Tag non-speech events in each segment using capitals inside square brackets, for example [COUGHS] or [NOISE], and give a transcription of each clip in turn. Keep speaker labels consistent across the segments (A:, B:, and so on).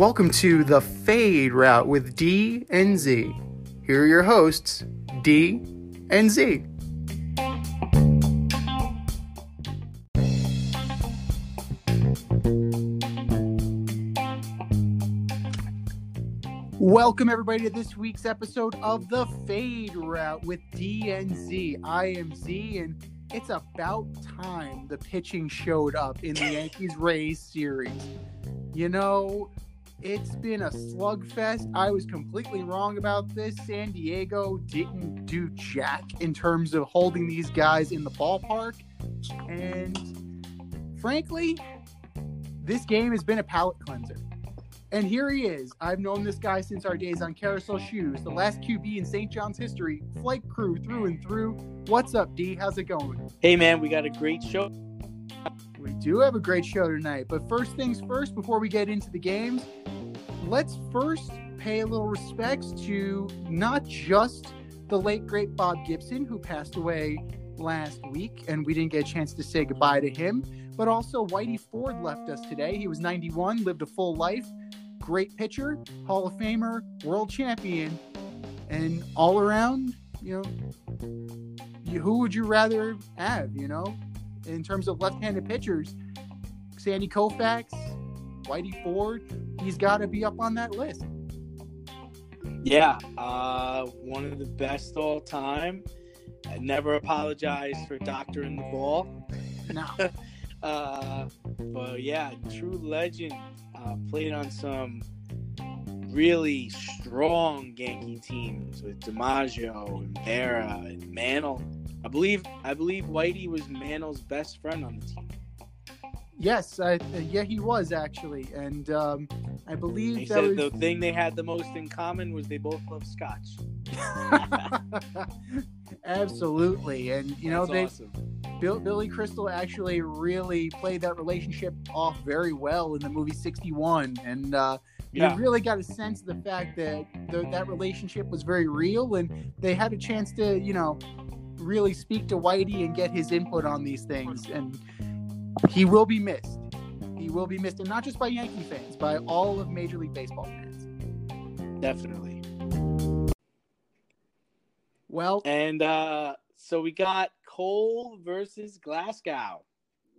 A: Welcome to the Fade Route with D and Z. Here are your hosts, D and Z. Welcome, everybody, to this week's episode of the Fade Route with DNZ. I am Z, and it's about time the pitching showed up in the Yankees Rays series. You know, it's been a slugfest. I was completely wrong about this. San Diego didn't do jack in terms of holding these guys in the ballpark. And frankly, this game has been a palate cleanser. And here he is. I've known this guy since our days on Carousel Shoes, the last QB in St. John's history, flight crew through and through. What's up, D? How's it going?
B: Hey, man, we got a great show.
A: We do have a great show tonight. But first things first, before we get into the games, let's first pay a little respects to not just the late, great Bob Gibson, who passed away last week, and we didn't get a chance to say goodbye to him, but also Whitey Ford left us today. He was 91, lived a full life great pitcher, Hall of Famer, world champion, and all around, you know, who would you rather have, you know, in terms of left handed pitchers? Sandy Koufax, Whitey Ford, he's got to be up on that list.
B: Yeah, uh, one of the best all time. I never apologized for doctoring the ball.
A: No. [LAUGHS]
B: uh, but yeah, true legend. Uh, played on some really strong Yankee teams with DiMaggio and Berra and Mantle. I believe I believe Whitey was Mantle's best friend on the team.
A: Yes, I, yeah, he was actually, and um, I believe
B: They
A: that
B: said
A: was...
B: the thing they had the most in common was they both love scotch. [LAUGHS]
A: Absolutely, and you know
B: That's
A: they
B: awesome.
A: Bill, Billy Crystal actually really played that relationship off very well in the movie 61. And uh,
B: Yeah.
A: you really got a sense of the fact that the, that relationship was very real and they had a chance to, you know, really speak to Whitey and get his input on these things. And he will be missed. He will be missed, and not just by Yankee fans, by all of Major League Baseball fans.
B: Definitely.
A: Well,
B: And uh, so we got Cole versus Glasnow.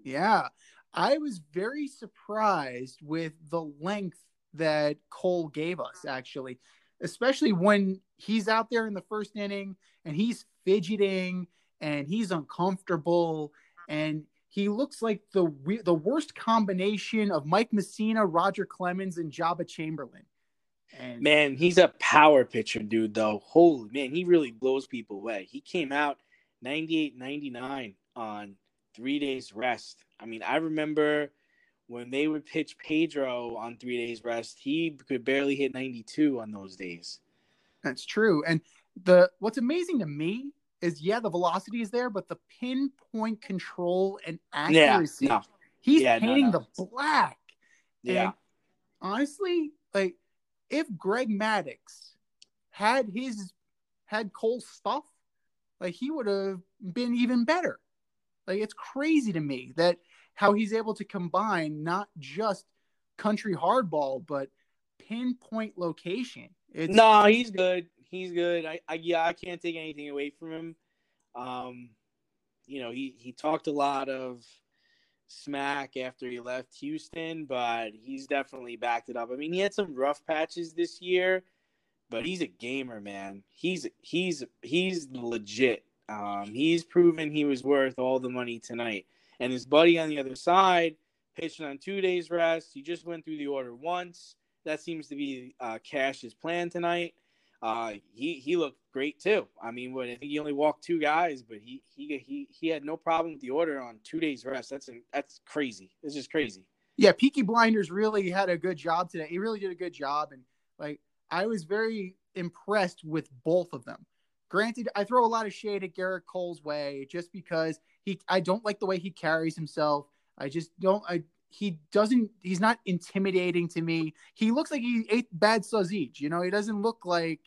A: Yeah, I was very surprised with the length that Cole gave us, actually, especially when he's out there in the first inning and he's fidgeting and he's uncomfortable and he looks like the the worst combination of Mike Mussina, Roger Clemens, and Joba Chamberlain. And
B: Man, he's a power pitcher, dude, though. Holy man, he really blows people away. He came out 98 99 on three days rest. I mean, I remember when they would pitch Pedro on three days rest, he could barely hit 92 on those days.
A: That's true. And the what's amazing to me is yeah, the velocity is there, but the pinpoint control and accuracy.
B: no.
A: He's
B: Yeah, no,
A: painting
B: no.
A: the black.
B: Yeah.
A: And honestly, like if Greg Maddux had his had Cole's stuff, like he would have been even better. Like it's crazy to me that how he's able to combine not just country hardball, but pinpoint location. It's
B: No, he's good. He's good. I, I yeah, I can't take anything away from him. Um, you know, he he talked a lot of smack after he left Houston, but he's definitely backed it up. I mean, he had some rough patches this year, but he's a gamer, man. He's he's he's legit. Um, he's proven he was worth all the money tonight. And his buddy on the other side pitched on two days rest. He just went through the order once. That seems to be uh, Cash's plan tonight. uh, he he looked great too. I mean, what I think he only walked two guys, but he he he he had no problem with the order on two days rest. That's a, that's crazy. It's just crazy.
A: Yeah, Peaky Blinders really had a good job today. He really did a good job, and like I was very impressed with both of them. Granted, I throw a lot of shade at Gerrit Cole's way just because he I don't like the way he carries himself. I just don't I he doesn't he's not intimidating to me. He looks like he ate bad sausage, you know, he doesn't look like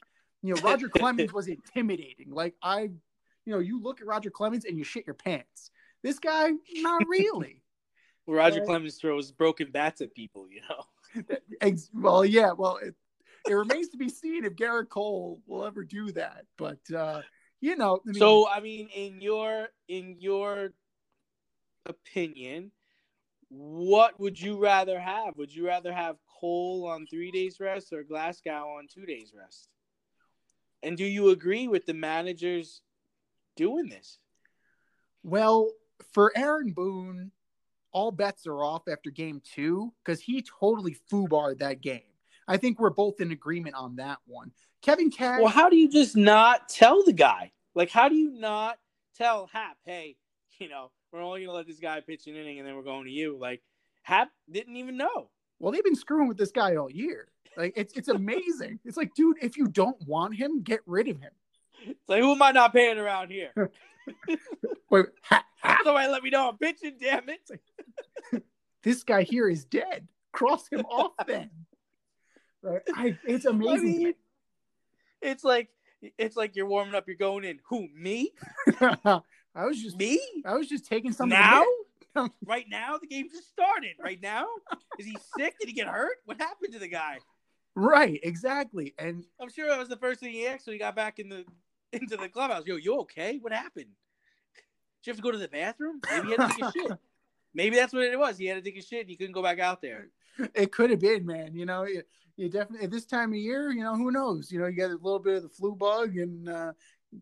A: you know, Roger [LAUGHS] Clemens was intimidating. Like I you know, you look at Roger Clemens and you shit your pants. This guy, not [LAUGHS] really.
B: well, Roger uh, Clemens throws broken bats at people, you know. [LAUGHS]
A: well, yeah, well, it, it remains to be seen if Gerrit Cole will ever do that. But uh, you know,
B: I mean, so I mean, in your in your opinion, what would you rather have? Would you rather have Cole on three days rest or Glasnow on two days rest? And do you agree with the managers doing this?
A: Well, for Aaron Boone, all bets are off after game two because he totally foobarred that game. I think we're both in agreement on that one. Kevin Cash.
B: Well, how do you just not tell the guy? Like, how do you not tell Hap, hey, you know, we're only going to let this guy pitch an inning and then we're going to you? Like, Hap didn't even know.
A: Well, they've been screwing with this guy all year. Like, it's it's amazing. it's like, dude, if you don't want him, get rid of him.
B: It's like, who am I not paying around here? [LAUGHS] Wait, ha, ha. somebody let me know I'm pitching. Damn it! [LAUGHS]
A: this guy here is dead. Cross him off then. Right? I, it's amazing. I mean,
B: it's like it's like you're warming up. You're going in. Who me? [LAUGHS]
A: I was just
B: me.
A: I was just taking something
B: now. [LAUGHS] right now, the game just started. Right now, is he sick? Did he get hurt? What happened to the guy?
A: Right, exactly. And
B: I'm sure that was the first thing he asked when he got back in the into the clubhouse. Yo, you okay? What happened? Did you have to go to the bathroom? Maybe he had to take a shit. [LAUGHS] Maybe that's what it was. He had to take a shit and he couldn't go back out there.
A: It could have been, man. You know, you definitely at this time of year, you know, who knows? You know, you got a little bit of the flu bug and uh,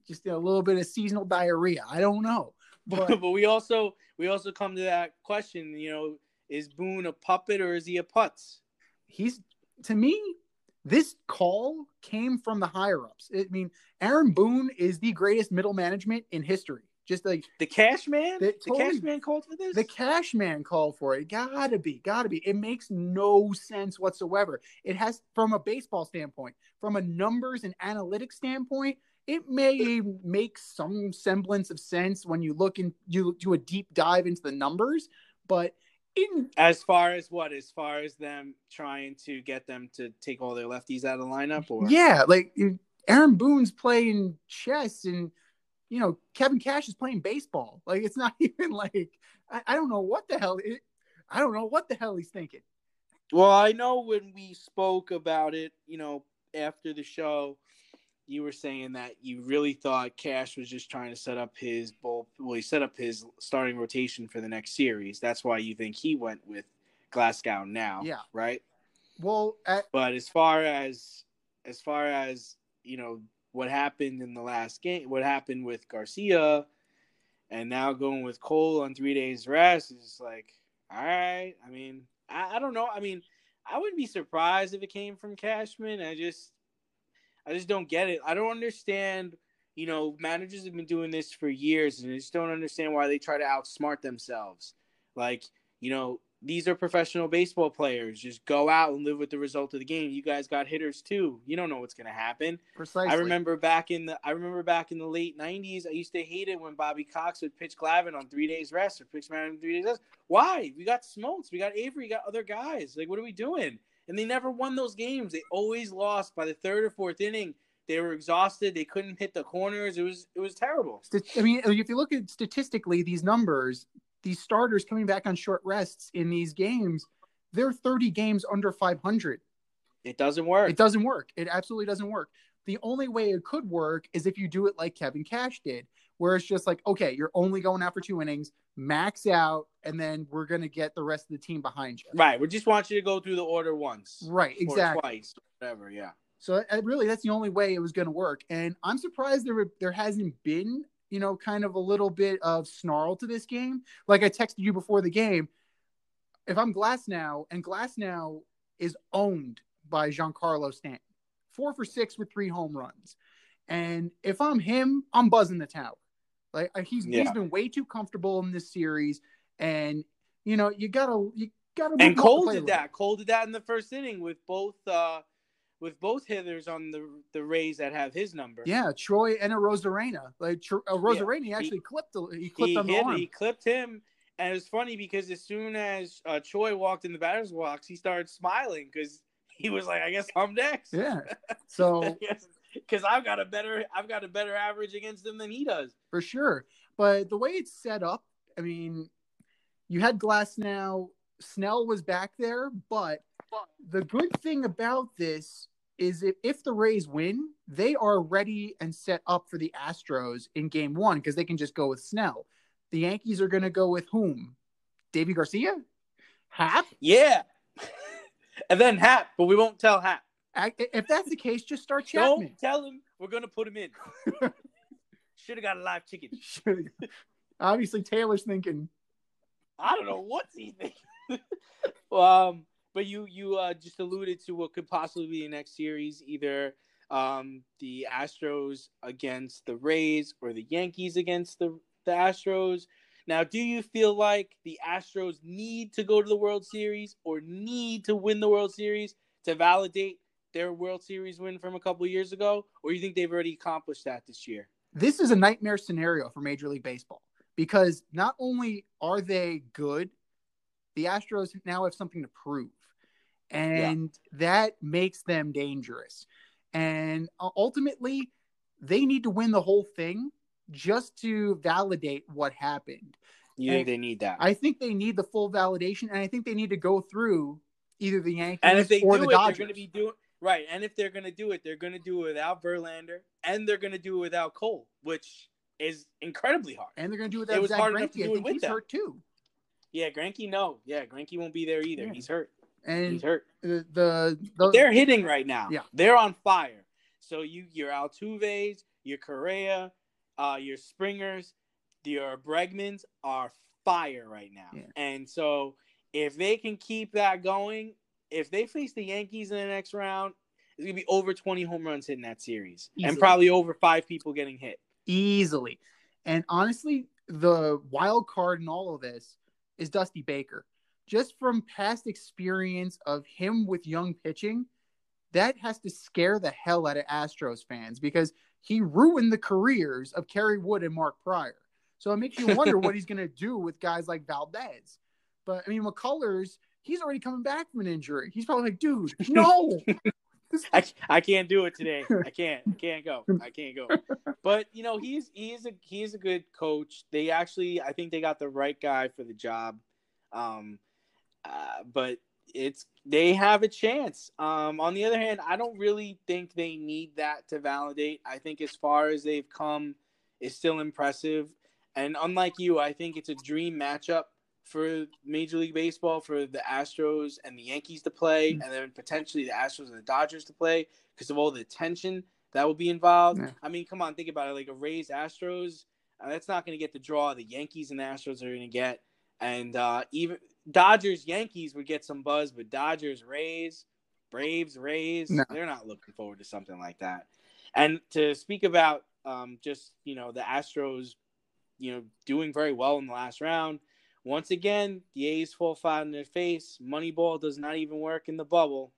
A: just a little bit of seasonal diarrhea. I don't know,
B: but [LAUGHS] but we also we also come to that question. You know, is Boone a puppet or is he a putz?
A: He's to me. This call came from the higher ups. I mean, Aaron Boone is the greatest middle management in history. Just like
B: the cash man, the, the cash man called for this.
A: The cash man called for it. Gotta be, gotta be. It makes no sense whatsoever. It has, from a baseball standpoint, from a numbers and analytics standpoint, it may make some semblance of sense when you look and you do a deep dive into the numbers, but in
B: as far as what as far as them trying to get them to take all their lefties out of the lineup or
A: yeah like aaron boone's playing chess and you know, Kevin Cash is playing baseball. Like it's not [LAUGHS] even like I, I don't know what the hell it, I don't know what the hell he's thinking.
B: Well, I know when we spoke about it, you know, after the show, you were saying that you really thought Cash was just trying to set up his bull. Well, he set up his starting rotation for the next series. That's why you think he went with Glasnow now.
A: Yeah.
B: Right.
A: Well, at-
B: but as far as as far as you know, what happened in the last game, what happened with Garcia, and now going with Cole on three days rest is like, all right. I mean, I, I don't know. I mean, I wouldn't be surprised if it came from Cashman. I just, I just don't get it. I don't understand. You know, managers have been doing this for years, and I just don't understand why they try to outsmart themselves. Like, you know, these are professional baseball players. Just go out and live with the result of the game. You guys got hitters too. You don't know what's going to happen.
A: Precisely.
B: I remember back in the I remember back in the late '90s. I used to hate it when Bobby Cox would pitch Glavine on three days rest or pitch man on three days rest. Why? We got Smoltz, we got Avery, we got other guys. Like, what are we doing? And they never won those games. They always lost by the third or fourth inning. They were exhausted. They couldn't hit the corners. It was it was terrible.
A: I mean, if you look at statistically, these numbers, these starters coming back on short rests in these games, they're 30 games under 500.
B: It doesn't work.
A: It doesn't work. It absolutely doesn't work. The only way it could work is if you do it like Kevin Cash did, where it's just like, okay, you're only going out for two innings, max out, and then we're going to get the rest of the team behind you.
B: Right. We just want you to go through the order once.
A: Right. Exactly.
B: twice, whatever. Yeah.
A: So uh, really, that's the only way it was going to work. And I'm surprised there there hasn't been you know, kind of a little bit of snarl to this game. Like I texted you before the game, if I'm Glasnow and Glasnow is owned by Giancarlo Stanton, four for six with three home runs. And if I'm him, I'm buzzing the tower. Like uh, he's
B: Yeah.
A: he's been way too comfortable in this series, and you know you gotta you gotta.
B: And
A: move him up the
B: Cole did that. Cole did that in the first inning with both uh with both hitters on the the Rays that have his number.
A: Yeah, Choi and Arozarena. Like Tr- uh, Arozarena, he actually clipped the, he clipped
B: he
A: on the
B: hit,
A: arm.
B: he clipped him, and it was funny because as soon as uh, Choi walked in the batter's box, he started smiling because he was like, "I guess I'm next."
A: Yeah. [LAUGHS] So [LAUGHS]
B: because I've got a better I've got a better average against him than he does.
A: for sure. But the way it's set up, I mean, you had Glasnow. Snell was back there, but the good thing about this is if, if the Rays win, they are ready and set up for the Astros in game one because they can just go with Snell. The Yankees are going to go with whom? Deivi Garcia? Hap?
B: Yeah. [LAUGHS] and then Hap, but we won't tell Hap.
A: If that's the case, just start Chapman.
B: Don't tell him we're gonna put him in. [LAUGHS] Should have got a live chicken. [LAUGHS]
A: Obviously, Taylor's thinking,
B: I don't know what's he thinking. um, but you you uh, just alluded to what could possibly be the next series, either um, the Astros against the Rays or the Yankees against the the Astros. Now, do you feel like the Astros need to go to the World Series or need to win the World Series to validate their World Series win from a couple years ago, or you think they've already accomplished that this year?
A: this is a nightmare scenario for Major League Baseball because not only are they good, the Astros now have something to prove. And that makes them dangerous. And uh, ultimately, they need to win the whole thing just to validate what happened.
B: You think they need that?
A: I think they need the full validation, and I think they need to go through either the Yankees
B: And if they
A: or
B: do
A: the
B: it,
A: Dodgers.
B: they're going to be doing right. And if they're going to do it, they're going to do it without Verlander, and they're going to do it without Cole, which is incredibly hard.
A: and they're going to do it
B: It was
A: Zach
B: hard enough to do it with
A: he's
B: them.
A: hurt too.
B: Yeah, Greinke, no, yeah, Greinke won't be there either.
A: Yeah.
B: He's hurt.
A: And
B: He's hurt.
A: the the, the
B: they're hitting right now.
A: Yeah.
B: they're on fire. So you, your Altuve's, your Correa, uh, your Springers, your Bregmans are fire right now.
A: Yeah.
B: And so if they can keep that going, if they face the Yankees in the next round, it's gonna be over 20 home runs hitting that series,
A: Easily.
B: and probably over five people getting hit.
A: easily. And honestly, the wild card in all of this is Dusty Baker. Just from past experience of him with young pitching, that has to scare the hell out of Astros fans because he ruined the careers of Kerry Wood and Mark Prior. So it makes you wonder what he's [LAUGHS] going to do with guys like Valdez. But I mean, McCullers, he's already coming back from an injury. He's probably like, dude, [LAUGHS] no. [LAUGHS]
B: I, I can't do it today. I can't. I can't go. I can't go. But you know, he's he's a he's a good coach. They actually, I think they got the right guy for the job. Um, uh, but it's they have a chance. Um, on the other hand, I don't really think they need that to validate. I think as far as they've come, is still impressive. And unlike you, I think it's a dream matchup for Major League Baseball for the Astros and the Yankees to play,
A: Mm.
B: and then potentially the Astros and the Dodgers to play because of all the tension that will be involved.
A: Yeah.
B: I mean, come on, think about it. Like a Rays Astros, uh, that's not going to get the draw the Yankees and the Astros are going to get, and uh, even Dodgers Yankees would get some buzz, but Dodgers Rays, Braves Rays,
A: No.
B: they're not looking forward to something like that. And to speak about um, just you know the Astros, you know, doing very well in the last round. Once again, the A's fall flat in their face. Moneyball does not even work in the bubble.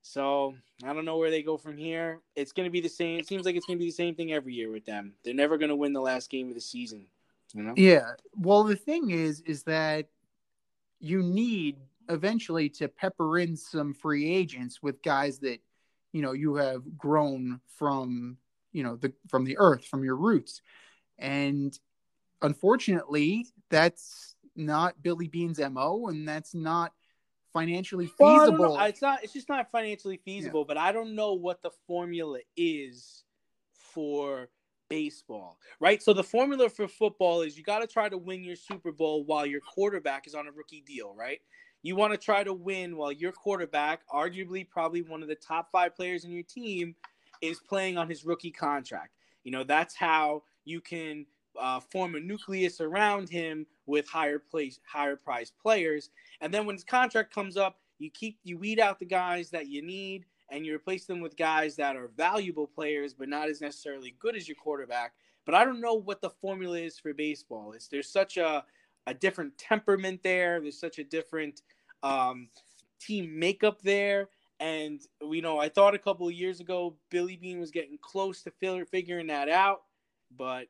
B: So I don't know where they go from here. It's going to be the same. It seems like it's going to be the same thing every year with them. They're never going to win the last game of the season. You know?
A: Yeah. Well, the thing is, is that you need eventually to pepper in some free agents with guys that, you know, you have grown from, you know, the from the earth, from your roots. And unfortunately, that's not Billy Beane's MO and that's not financially
B: Well,
A: feasible.
B: know. It's not. It's just not financially feasible. But I don't know what the formula is for baseball, right? So the formula for football is you got to try to win your Super Bowl while your quarterback is on a rookie deal, right? You want to try to win while your quarterback, arguably probably one of the top five players in your team, is playing on his rookie contract. You know that's how you can uh, form a nucleus around him with higher place, higher prize players. And then when his contract comes up, you keep you weed out the guys that you need, and you replace them with guys that are valuable players but not as necessarily good as your quarterback. But I don't know what the formula is for baseball. It's there's such a a different temperament there. There's such a different um, team makeup there. And you know I thought a couple of years ago Billy Beane was getting close to figuring that out, but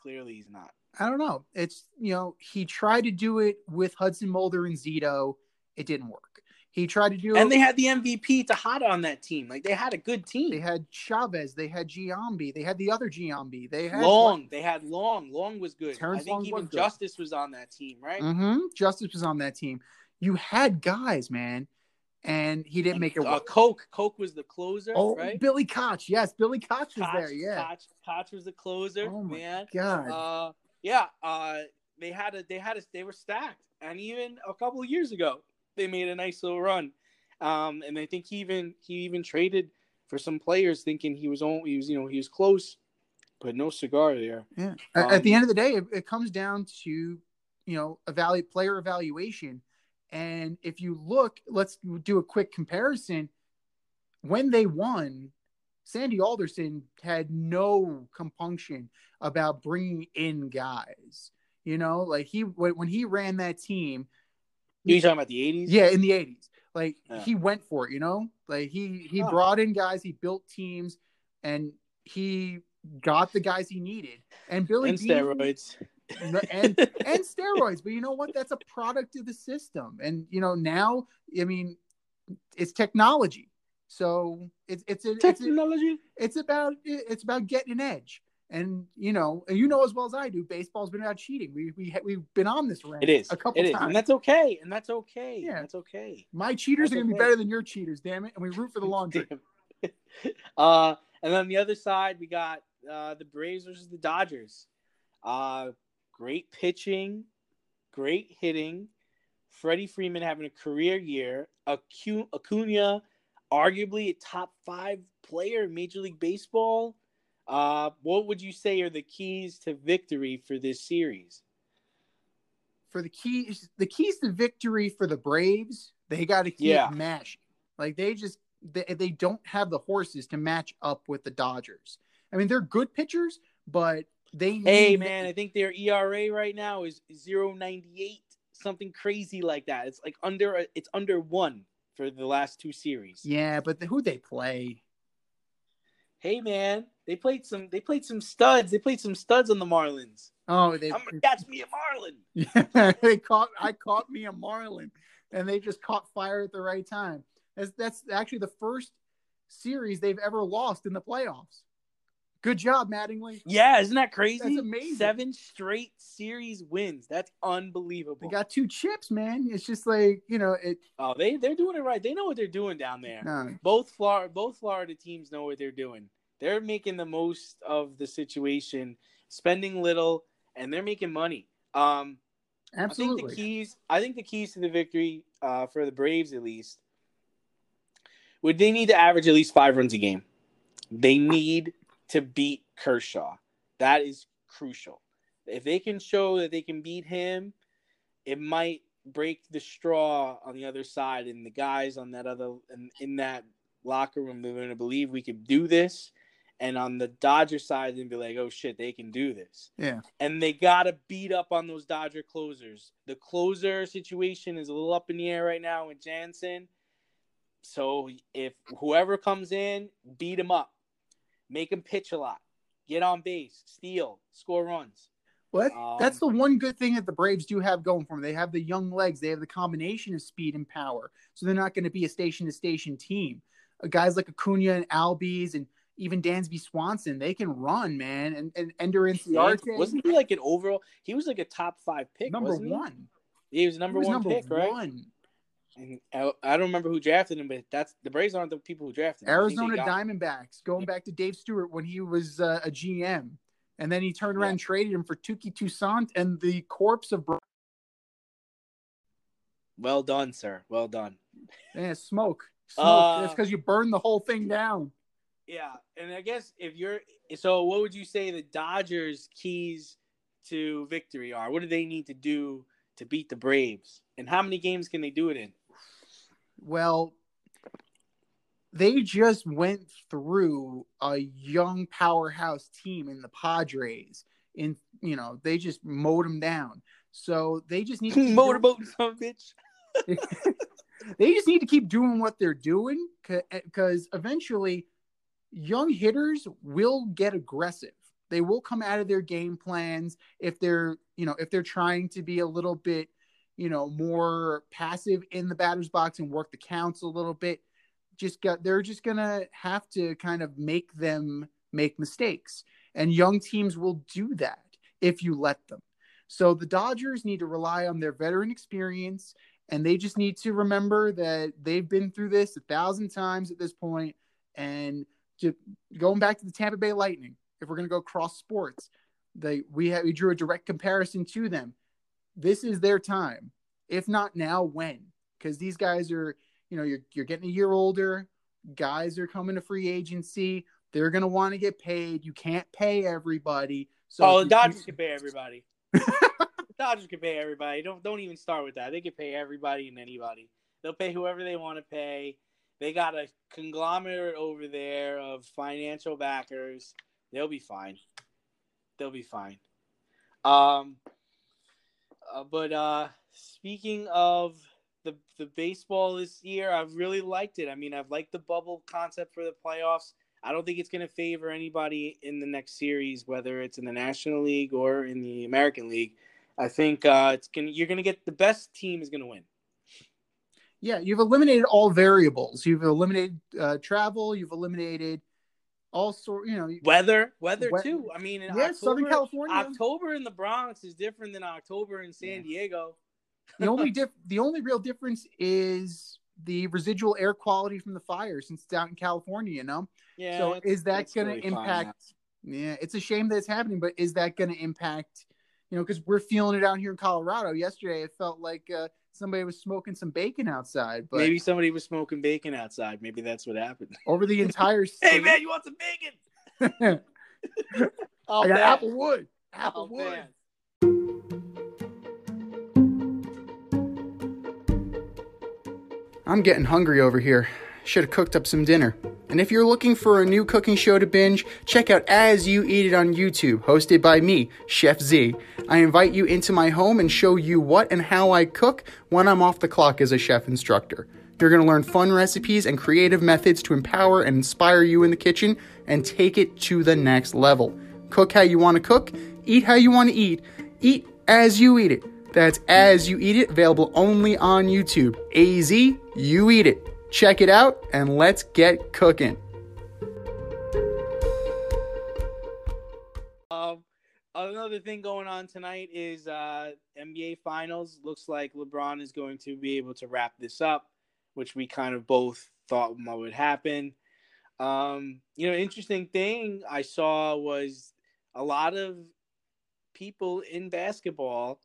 B: clearly he's not.
A: I don't know. It's you know he tried to do it with Hudson Mulder and Zito. It didn't work. He tried to do
B: and they had the MVP Tejada on that team. Like they had a good team.
A: They had Chavez. They had Giambi. They had the other Giambi. They had
B: Long. They had Long. Long was good.
A: Terrence
B: I think
A: Long
B: even
A: good.
B: Justice was on that team, right?
A: Mm-hmm. Justice was on that team. You had guys, man, and he didn't make it
B: Uh,
A: work.
B: Koch. Koch was the closer,
A: Oh,
B: right?
A: Billy Koch. Yes, Billy Koch was there. Yeah.
B: Koch, Koch was the closer,
A: Oh my
B: man.
A: God.
B: Uh, yeah. Uh, they had a. They had a. They were stacked, and even a couple of years ago, they made a nice little run. Um, and I think he even he even traded for some players, thinking he was on. He was you know he was close, but no cigar there.
A: Yeah. At- At the
B: Um,
A: end of the day, it, it comes down to you know evaluate player evaluation, and if you look, let's do a quick comparison. When they won, Sandy Alderson had no compunction about bringing in guys. You know, like he when he ran that team,
B: You talking about the eighties?
A: yeah, in the eighties, like
B: Yeah.
A: he went for it. You know, like he he
B: Oh.
A: brought in guys, he built teams, and he got the guys he needed. And Billy
B: and
A: Beane-
B: steroids. [LAUGHS]
A: and and steroids. But you know what? That's a product of the system. And you know now, I mean, it's technology. So it's it's a, it's a,
B: technology.
A: it's about it's about getting an edge. And you know, and you know as well as I do, baseball's been about cheating. We we we've been on this rant
B: It is
A: a couple
B: It is,
A: times.
B: and that's okay. And that's okay.
A: Yeah.
B: that's okay.
A: My cheaters
B: That's
A: are gonna be better than your cheaters, damn it. And we root for the [LAUGHS] long
B: Damn. [LAUGHS] uh, and then the other side, we got uh, the Braves versus the Dodgers. Uh, great pitching, great hitting. Freddie Freeman having a career year. Acu- Acuna, arguably a top five player in Major League Baseball. Uh, what would you say are the keys to victory for this series?
A: For the keys the keys to victory for the Braves, they gotta keep
B: Yeah.
A: mashing. Like they just they, they don't have the horses to match up with the Dodgers. I mean, they're good pitchers, but they
B: Hey man, I think their ERA right now is 0.98, something crazy like that. It's like under it's under one for the last two series.
A: Yeah, but the, who they play?
B: Hey man, they played some they played some studs. They played some studs on the Marlins.
A: Oh, they
B: I'm gonna catch me a Marlin. [LAUGHS]
A: yeah, they caught I caught me a Marlin, and they just caught fire at the right time. That's that's actually the first series they've ever lost in the playoffs. Good job, Mattingly.
B: Yeah, isn't that crazy?
A: That's amazing.
B: Seven straight series wins. That's unbelievable.
A: They got two chips, man. It's just like you know it.
B: oh, they they're doing it right. They know what they're doing down there.
A: No,
B: both Florida both Florida teams know what they're doing. They're making the most of the situation, spending little, and they're making money. Um, I think the keys. I think the keys to the victory uh, for the Braves, at least, would they need to average at least five runs a game. They need to beat Kershaw. That is crucial. If they can show that they can beat him, it might break the straw on the other side, and the guys on that other in, in that locker room they're going to believe we could do this. And on the Dodger side, they'd be like, "Oh shit, they can do this."
A: yeah,
B: and they gotta beat up on those Dodger closers. The closer situation is a little up in the air right now with Jansen. So if whoever comes in, beat him up, make him pitch a lot, get on base, steal, score runs.
A: Well,
B: Um,
A: that's the one good thing that the Braves do have going for them. They have the young legs. They have the combination of speed and power. So they're not going to be a station to station team. Uh, guys like Acuna and Albies and even Dansby Swanson, they can run, man. And and Ender Inciarte,
B: Wasn't he like an overall? He was like a top five pick.
A: number
B: wasn't he?
A: one.
B: He was number
A: He was
B: one
A: number
B: pick, right?
A: one.
B: And I, I don't remember who drafted him, but that's the Braves aren't the people who drafted him. I think they
A: Arizona
B: got him.
A: Diamondbacks, going back to Dave Stewart when he was uh, a GM. And then he turned around
B: Yeah.
A: and traded him for Touki Toussaint and the corpse of
B: Well done, sir. Well done.
A: eh, smoke. Smoke.
B: Uh,
A: That's because you burned the whole thing down.
B: Yeah, and I guess if you're so, what would you say the Dodgers' keys to victory are? What do they need to do to beat the Braves? And how many games can they do it in?
A: Well, they just went through a young powerhouse team in the Padres. In you know, they just mowed them down. So they just need to [LAUGHS]
B: motorboat a bitch. [LAUGHS]
A: they just need to keep doing what they're doing because eventually young hitters will get aggressive. They will come out of their game plans if they're, you know, if they're trying to be a little bit, you know, more passive in the batter's box and work the counts a little bit. Just got they're just gonna have to kind of make them make mistakes. And young teams will do that if you let them. So the Dodgers need to rely on their veteran experience and they just need to remember that they've been through this a thousand times at this point and just going back to the Tampa Bay Lightning, if we're going to go cross sports, they we have we drew a direct comparison to them. This is their time. If not now, when? Because these guys are, you know, you're you're getting a year older. Guys are coming to free agency. They're going to want to get paid. You can't pay everybody. So
B: oh, the
A: you-
B: Dodgers can pay everybody. [LAUGHS] the Dodgers can pay everybody. Don't don't even start with that. They can pay everybody and anybody. They'll pay whoever they want to pay. They got a conglomerate over there of financial backers. They'll be fine. They'll be fine. Um, uh, but uh, speaking of the the baseball this year, I've really liked it. I mean, I've liked the bubble concept for the playoffs. I don't think it's going to favor anybody in the next series, whether it's in the National League or in the American League. I think uh, it's gonna you're gonna get the best team is gonna win.
A: Yeah, you've eliminated all variables. You've eliminated uh, travel. You've eliminated all sort. You know,
B: Weather, weather
A: We-
B: too. I mean, in
A: yeah,
B: October,
A: Southern California.
B: October in the Bronx is different than October in San
A: Yeah.
B: Diego.
A: the only [LAUGHS] diff- the only real difference is the residual air quality from the fire since it's out in California. You know,
B: Yeah.
A: so is that going
B: really
A: to impact? Yeah, it's a shame that it's happening, but is that going to impact? You know, because we're feeling it out here in Colorado. Yesterday, it felt like uh, somebody was smoking some bacon outside, but
B: Maybe somebody was smoking bacon outside. Maybe that's what happened.
A: over the [LAUGHS] entire
B: hey man, you want some bacon? [LAUGHS] Oh,
A: I got
B: man.
A: Applewood.
B: Oh,
A: Applewood.
B: man.
A: I'm getting hungry over here. Should have cooked up some dinner. And if you're looking for a new cooking show to binge, check out As You Eat It on YouTube, hosted by me, Chef Z. I invite you into my home and show you what and how I cook when I'm off the clock as a chef instructor. You're going to learn fun recipes and creative methods to empower and inspire you in the kitchen and take it to the next level. Cook how you want to cook, eat how you want to eat, eat as you eat it. That's As You Eat It, available only on YouTube. AZ, you eat it. Check it out and let's get cooking.
B: Um, another thing going on tonight is uh, NBA Finals. Looks like LeBron is going to be able to wrap this up, which we kind of both thought would happen. Um, you know, interesting thing I saw was a lot of people in basketball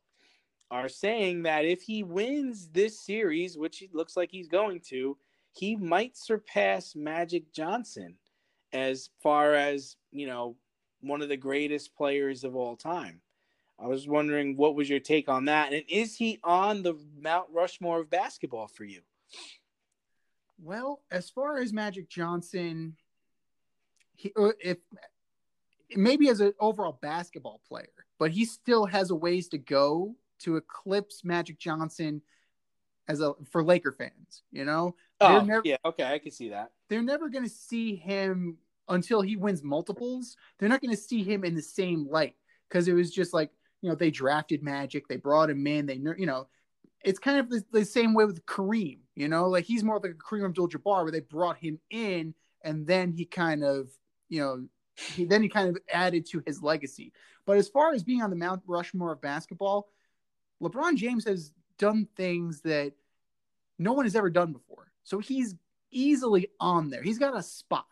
B: are saying that if he wins this series, which it looks like he's going to, he might surpass Magic Johnson as far as, you know, one of the greatest players of all time. I was wondering what was your take on that? And is he on the Mount Rushmore of basketball for you?
A: Well, as far as Magic Johnson, he uh, if maybe as an overall basketball player, but he still has a ways to go to eclipse Magic Johnson as a for Laker fans. You know,
B: Oh,
A: never-
B: yeah, okay, I can see that.
A: they're never going to see him until he wins multiples. They're not going to see him in the same light because it was just like you know they drafted Magic, they brought him in, they you know it's kind of the, the same way with Kareem. You know, like he's more like a Kareem Abdul-Jabbar where they brought him in and then he kind of you know he then he kind of added to his legacy. But as far as being on the Mount Rushmore of basketball, LeBron James has done things that no one has ever done before. So he's easily on there. He's got a spot.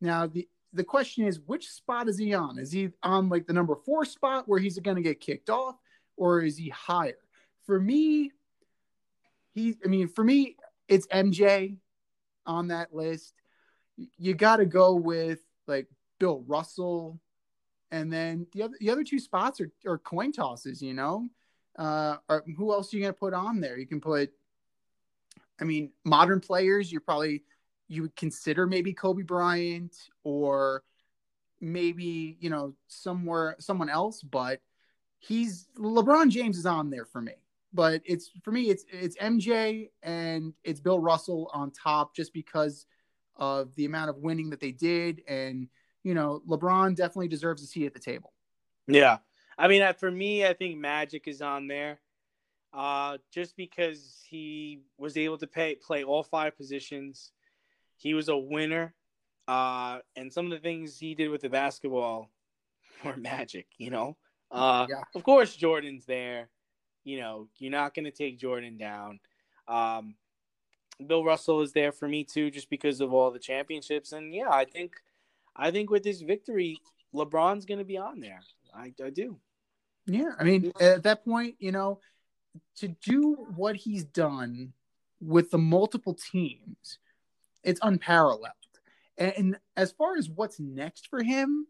A: Now the the question is which spot is he on? Is he on like the number 4 spot where he's going to get kicked off or is he higher? For me he I mean for me it's MJ on that list. You got to go with like Bill Russell and then the other the other two spots are, are coin tosses, you know. Uh, or who else are you gonna put on there? You can put, I mean, modern players. You're probably you would consider maybe Kobe Bryant or maybe you know somewhere someone else, but he's LeBron James is on there for me. But it's for me, it's it's MJ and it's Bill Russell on top just because of the amount of winning that they did, and you know LeBron definitely deserves a seat at the table.
B: Yeah, I mean, for me, I think Magic is on there, uh, just because he was able to pay, play all five positions. He was a winner, uh, and some of the things he did with the basketball [LAUGHS] were magic. You know, uh, yeah. of course Jordan's there. You know, you're not going to take Jordan down. Um, Bill Russell is there for me too, just because of all the championships. And yeah, I think, I think with this victory, LeBron's going to be on there. I, I do.
A: Yeah, I mean, at that point, you know, to do what he's done with the multiple teams, it's unparalleled. And, and as far as what's next for him,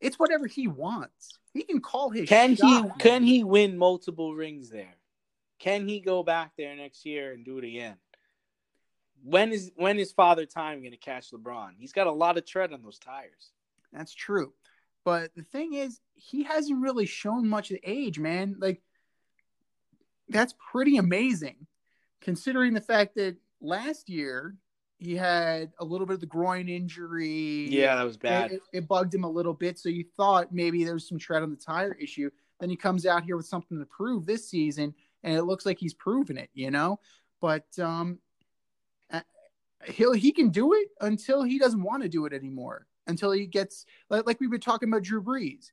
A: it's whatever he wants. He can call his.
B: Can shot, he? Can he win multiple rings there? Can he go back there next year and do it again? When is when is Father Time going to catch LeBron? He's got a lot of tread on those tires.
A: That's true, but the thing is, he hasn't really shown much of age, man. Like that's pretty amazing, considering the fact that last year he had a little bit of the groin injury.
B: Yeah, that was bad.
A: It, it, bugged him a little bit. So you thought maybe there was some tread on the tire issue. Then he comes out here with something to prove this season, and it looks like he's proven it, you know. But um, he'll he can do it until he doesn't want to do it anymore. Until he gets like, like we've been talking about Drew Brees.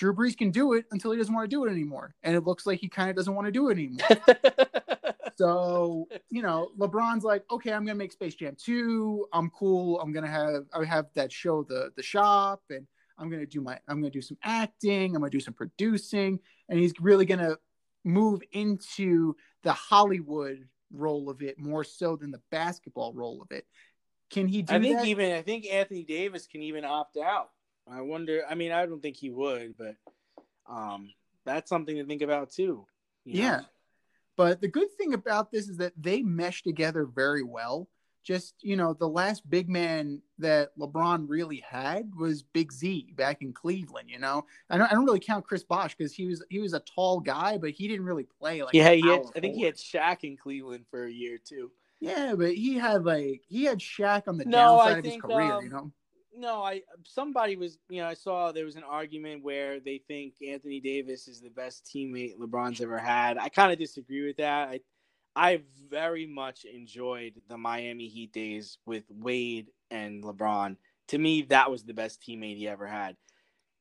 A: Drew Brees can do it until he doesn't want to do it anymore, and it looks like he kind of doesn't want to do it anymore. [LAUGHS] So, you know, LeBron's like, okay, I'm gonna make Space Jam 2. I'm cool. I'm gonna have I have that show, the the shop, and I'm gonna do my I'm gonna do some acting, I'm gonna do some producing, and he's really gonna move into the Hollywood role of it more so than the basketball role of it. Can he do
B: I think
A: that?
B: even I think Anthony Davis can even opt out. I wonder I mean, I don't think he would, but um that's something to think about too.
A: yeah. Know? But the good thing about this is that they mesh together very well. Just, you know, the last big man that LeBron really had was Big Z back in Cleveland, you know. I don't, I don't really count Chris Bosh because he was he was a tall guy, but he didn't really play like
B: Yeah, he had, I think he had Shaq in Cleveland for a year too.
A: Yeah, but he had like he had Shaq on the no, downside I of think, his career, um, you know
B: no, I somebody was you know I saw there was an argument where they think Anthony Davis is the best teammate LeBron's ever had. I kind of disagree with that. I I very much enjoyed the Miami Heat days with Wade and LeBron. To me, that was the best teammate he ever had.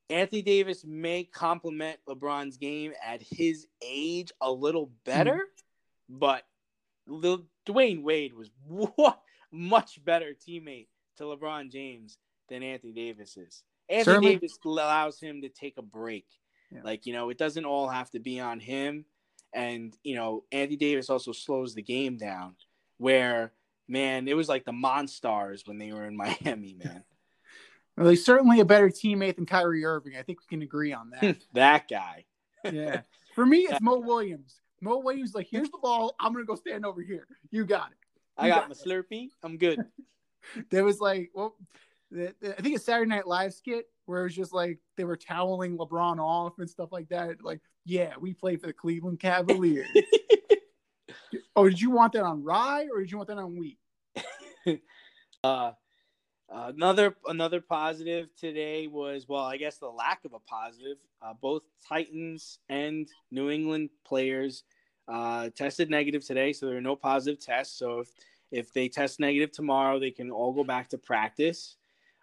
B: Anthony Davis may complement LeBron's game at his age a little better, mm-hmm. but the, Dwyane Wade was what [LAUGHS] much better teammate to LeBron James than Anthony Davis is. Anthony Certainly. Davis allows him to take a break. Yeah. Like, you know, it doesn't all have to be on him. And, you know, Anthony Davis also slows the game down where, man, it was like the Monstars when they were in [LAUGHS] Miami, man.
A: well, he's certainly a better teammate than Kyrie Irving. I think we can agree on that. [LAUGHS]
B: that guy. [LAUGHS]
A: yeah. For me, it's Mo Williams. Mo Williams, like, here's the ball. I'm going to go stand over here. You got it.
B: You I got, got my Slurpee. I'm good.
A: there was like, well, I think a Saturday Night Live skit where it was just like they were toweling LeBron off and stuff like that. Like, yeah, we play for the Cleveland Cavaliers. [LAUGHS] oh, did you want that on rye or did you want that on wheat? [LAUGHS]
B: uh, another another positive today was well, I guess the lack of a positive. Uh, both Titans and New England players uh, tested negative today, so there are no positive tests. So if if they test negative tomorrow, they can all go back to practice.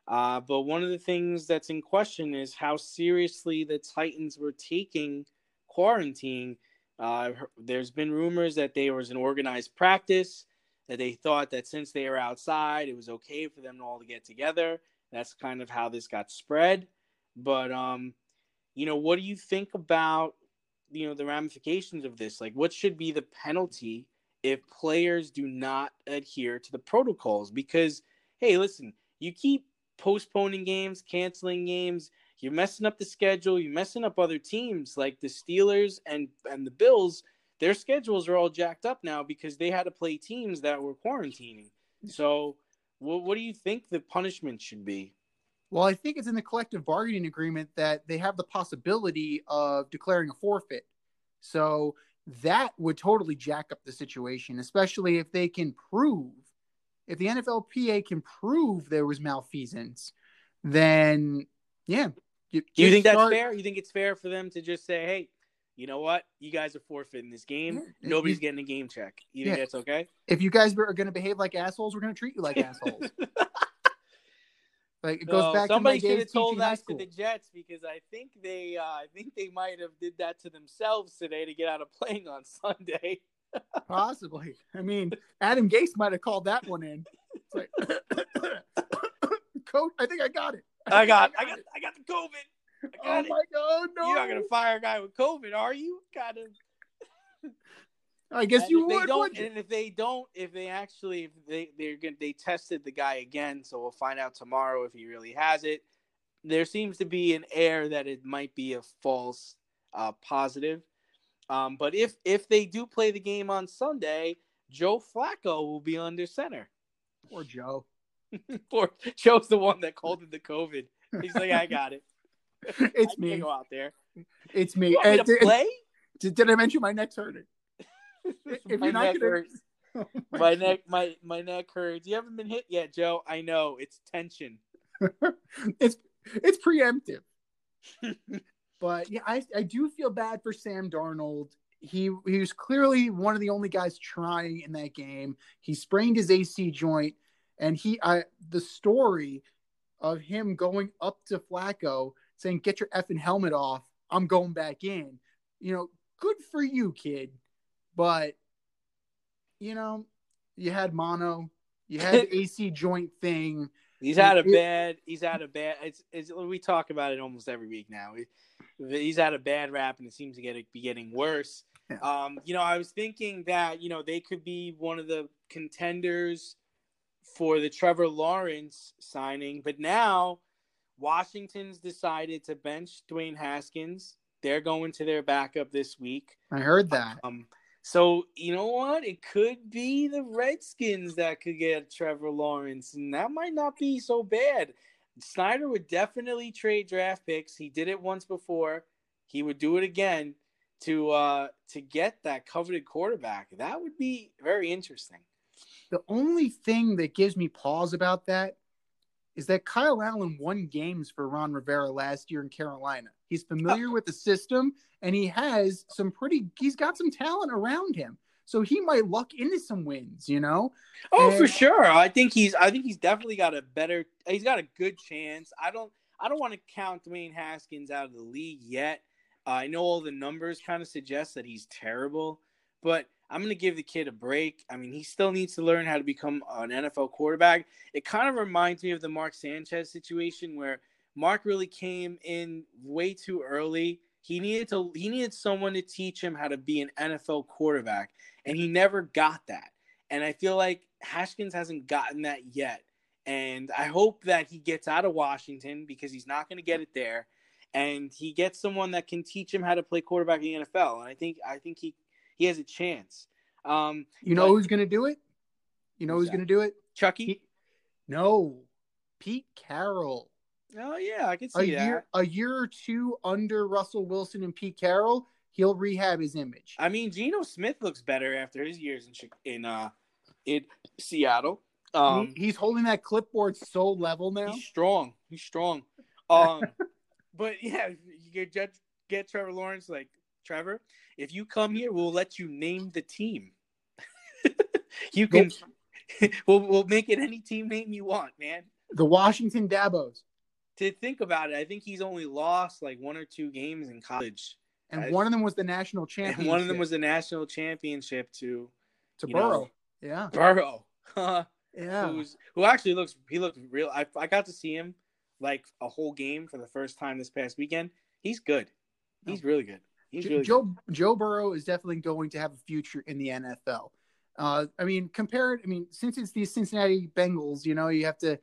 B: Uh, but one of the things that's in question is how seriously the Titans were taking quarantine. Uh, there's been rumors that there was an organized practice, that they thought that since they were outside, it was okay for them all to get together. That's kind of how this got spread. But, um, you know, what do you think about, you know, the ramifications of this? Like, what should be the penalty if players do not adhere to the protocols? Because, hey, listen, you keep postponing games, canceling games. You're messing up the schedule. You're messing up other teams like the Steelers and and the Bills. Their schedules are all jacked up now because they had to play teams that were quarantining. So, What What do you think the punishment should be?
A: Well, I think it's in the collective bargaining agreement that they have the possibility of declaring a forfeit. So that would totally jack up the situation, especially if they can prove, if the NFLPA can prove there was malfeasance, then yeah.
B: You, you think start... that's fair? You think it's fair for them to just say, hey, you know what? You guys are forfeiting this game. Yeah. Nobody's you, getting a game check. You think yeah. that's okay?
A: If you guys are going to behave like assholes, we're going to treat you like [LAUGHS] assholes. Like it goes back.
B: Somebody
A: should
B: have told that to the Jets because I think they, uh, I think they might have did that to themselves today to get out of playing on [LAUGHS] Sunday.
A: Possibly. I mean, Adam Gase might have called that one in. It's like, [COUGHS] coach, I think I got it.
B: I, I got, I got, I got, the COVID.
A: I got oh it. my god, no!
B: You're not gonna fire a guy with COVID, are you? Got him.
A: I guess and you would.
B: Don't, and if they don't, if they actually, if they they're gonna, they tested the guy again, so we'll find out tomorrow if he really has it. There seems to be an air that it might be a false uh, positive. Um, but if if they do play the game on Sunday, Joe Flacco will be under center.
A: Or Joe. [LAUGHS]
B: Poor Joe's the one that called it the COVID. He's like, I got it. [LAUGHS]
A: It's me.
B: Go out there.
A: It's me. You
B: want me to play?
A: Did, did I mention my neck's hurting? [LAUGHS]
B: if my you're not gonna... hurts. Oh my, my neck, my my neck hurts. You haven't been hit yet, Joe. I know it's tension.
A: it's it's preemptive. But yeah, I I do feel bad for Sam Darnold. He he was clearly one of the only guys trying in that game. He sprained his AC joint, and he I the story of him going up to Flacco saying, "Get your effing helmet off. I'm going back in." You know, good for you, kid. But you know, you had mono, you had AC [LAUGHS] joint thing.
B: He's had a bad. He's had a bad. It's, it's we talk about it almost every week now. He's had a bad rap, and it seems to get be getting worse. Yeah. Um, you know, I was thinking that you know they could be one of the contenders for the Trevor Lawrence signing, but now Washington's decided to bench Dwayne Haskins. They're going to their backup this week.
A: I heard that.
B: Um, so you know what? It could be the Redskins that could get Trevor Lawrence, and that might not be so bad. Snyder would definitely trade draft picks. He did it once before. He would do it again to uh to get that coveted quarterback. That would be very interesting.
A: The only thing that gives me pause about that is that Kyle Allen won games for Ron Rivera last year in Carolina. He's familiar with the system and he has some pretty he's got some talent around him. So he might luck into some wins, you know?
B: Oh, and, for sure. I think he's I think he's definitely got a better he's got a good chance. I don't I don't want to count Dwayne Haskins out of the league yet. Uh, I know all the numbers kind of suggest that he's terrible, but I'm going to give the kid a break. I mean, he still needs to learn how to become an NFL quarterback. It kind of reminds me of the Mark Sanchez situation where Mark really came in way too early. He needed to he needed someone to teach him how to be an NFL quarterback, and he never got that. And I feel like Haskins hasn't gotten that yet. And I hope that he gets out of Washington because he's not going to get it there, and he gets someone that can teach him how to play quarterback in the NFL. And I think I think he he has a chance. Um,
A: you know but, who's going to do it? You know who's, who's going to do it?
B: Chucky?
A: He, no, Pete Carroll.
B: Oh yeah, I can see
A: a
B: that.
A: Year, a year or two under Russell Wilson and Pete Carroll, he'll rehab his image.
B: I mean, Geno Smith looks better after his years in in uh in Seattle. Um,
A: he, he's holding that clipboard so level now.
B: He's strong. He's strong. Um, [LAUGHS] but yeah, you get get Trevor Lawrence like Trevor. If you come here, we'll let you name the team. [LAUGHS] you can. [LAUGHS] we'll we'll make it any team name you want, man.
A: The Washington Dabos.
B: To think about it, I think he's only lost like one or two games in college,
A: and I, one of them was the national championship.
B: one of them was the national championship to
A: to Burrow. Know, yeah,
B: Burrow. [LAUGHS]
A: yeah,
B: Who's, who actually looks he looked real. I I got to see him like a whole game for the first time this past weekend. He's good. He's really good. He's really
A: Joe good. Joe Burrow is definitely going to have a future in the NFL. Uh, I mean, compare it. I mean, since it's the Cincinnati Bengals, you know, you have to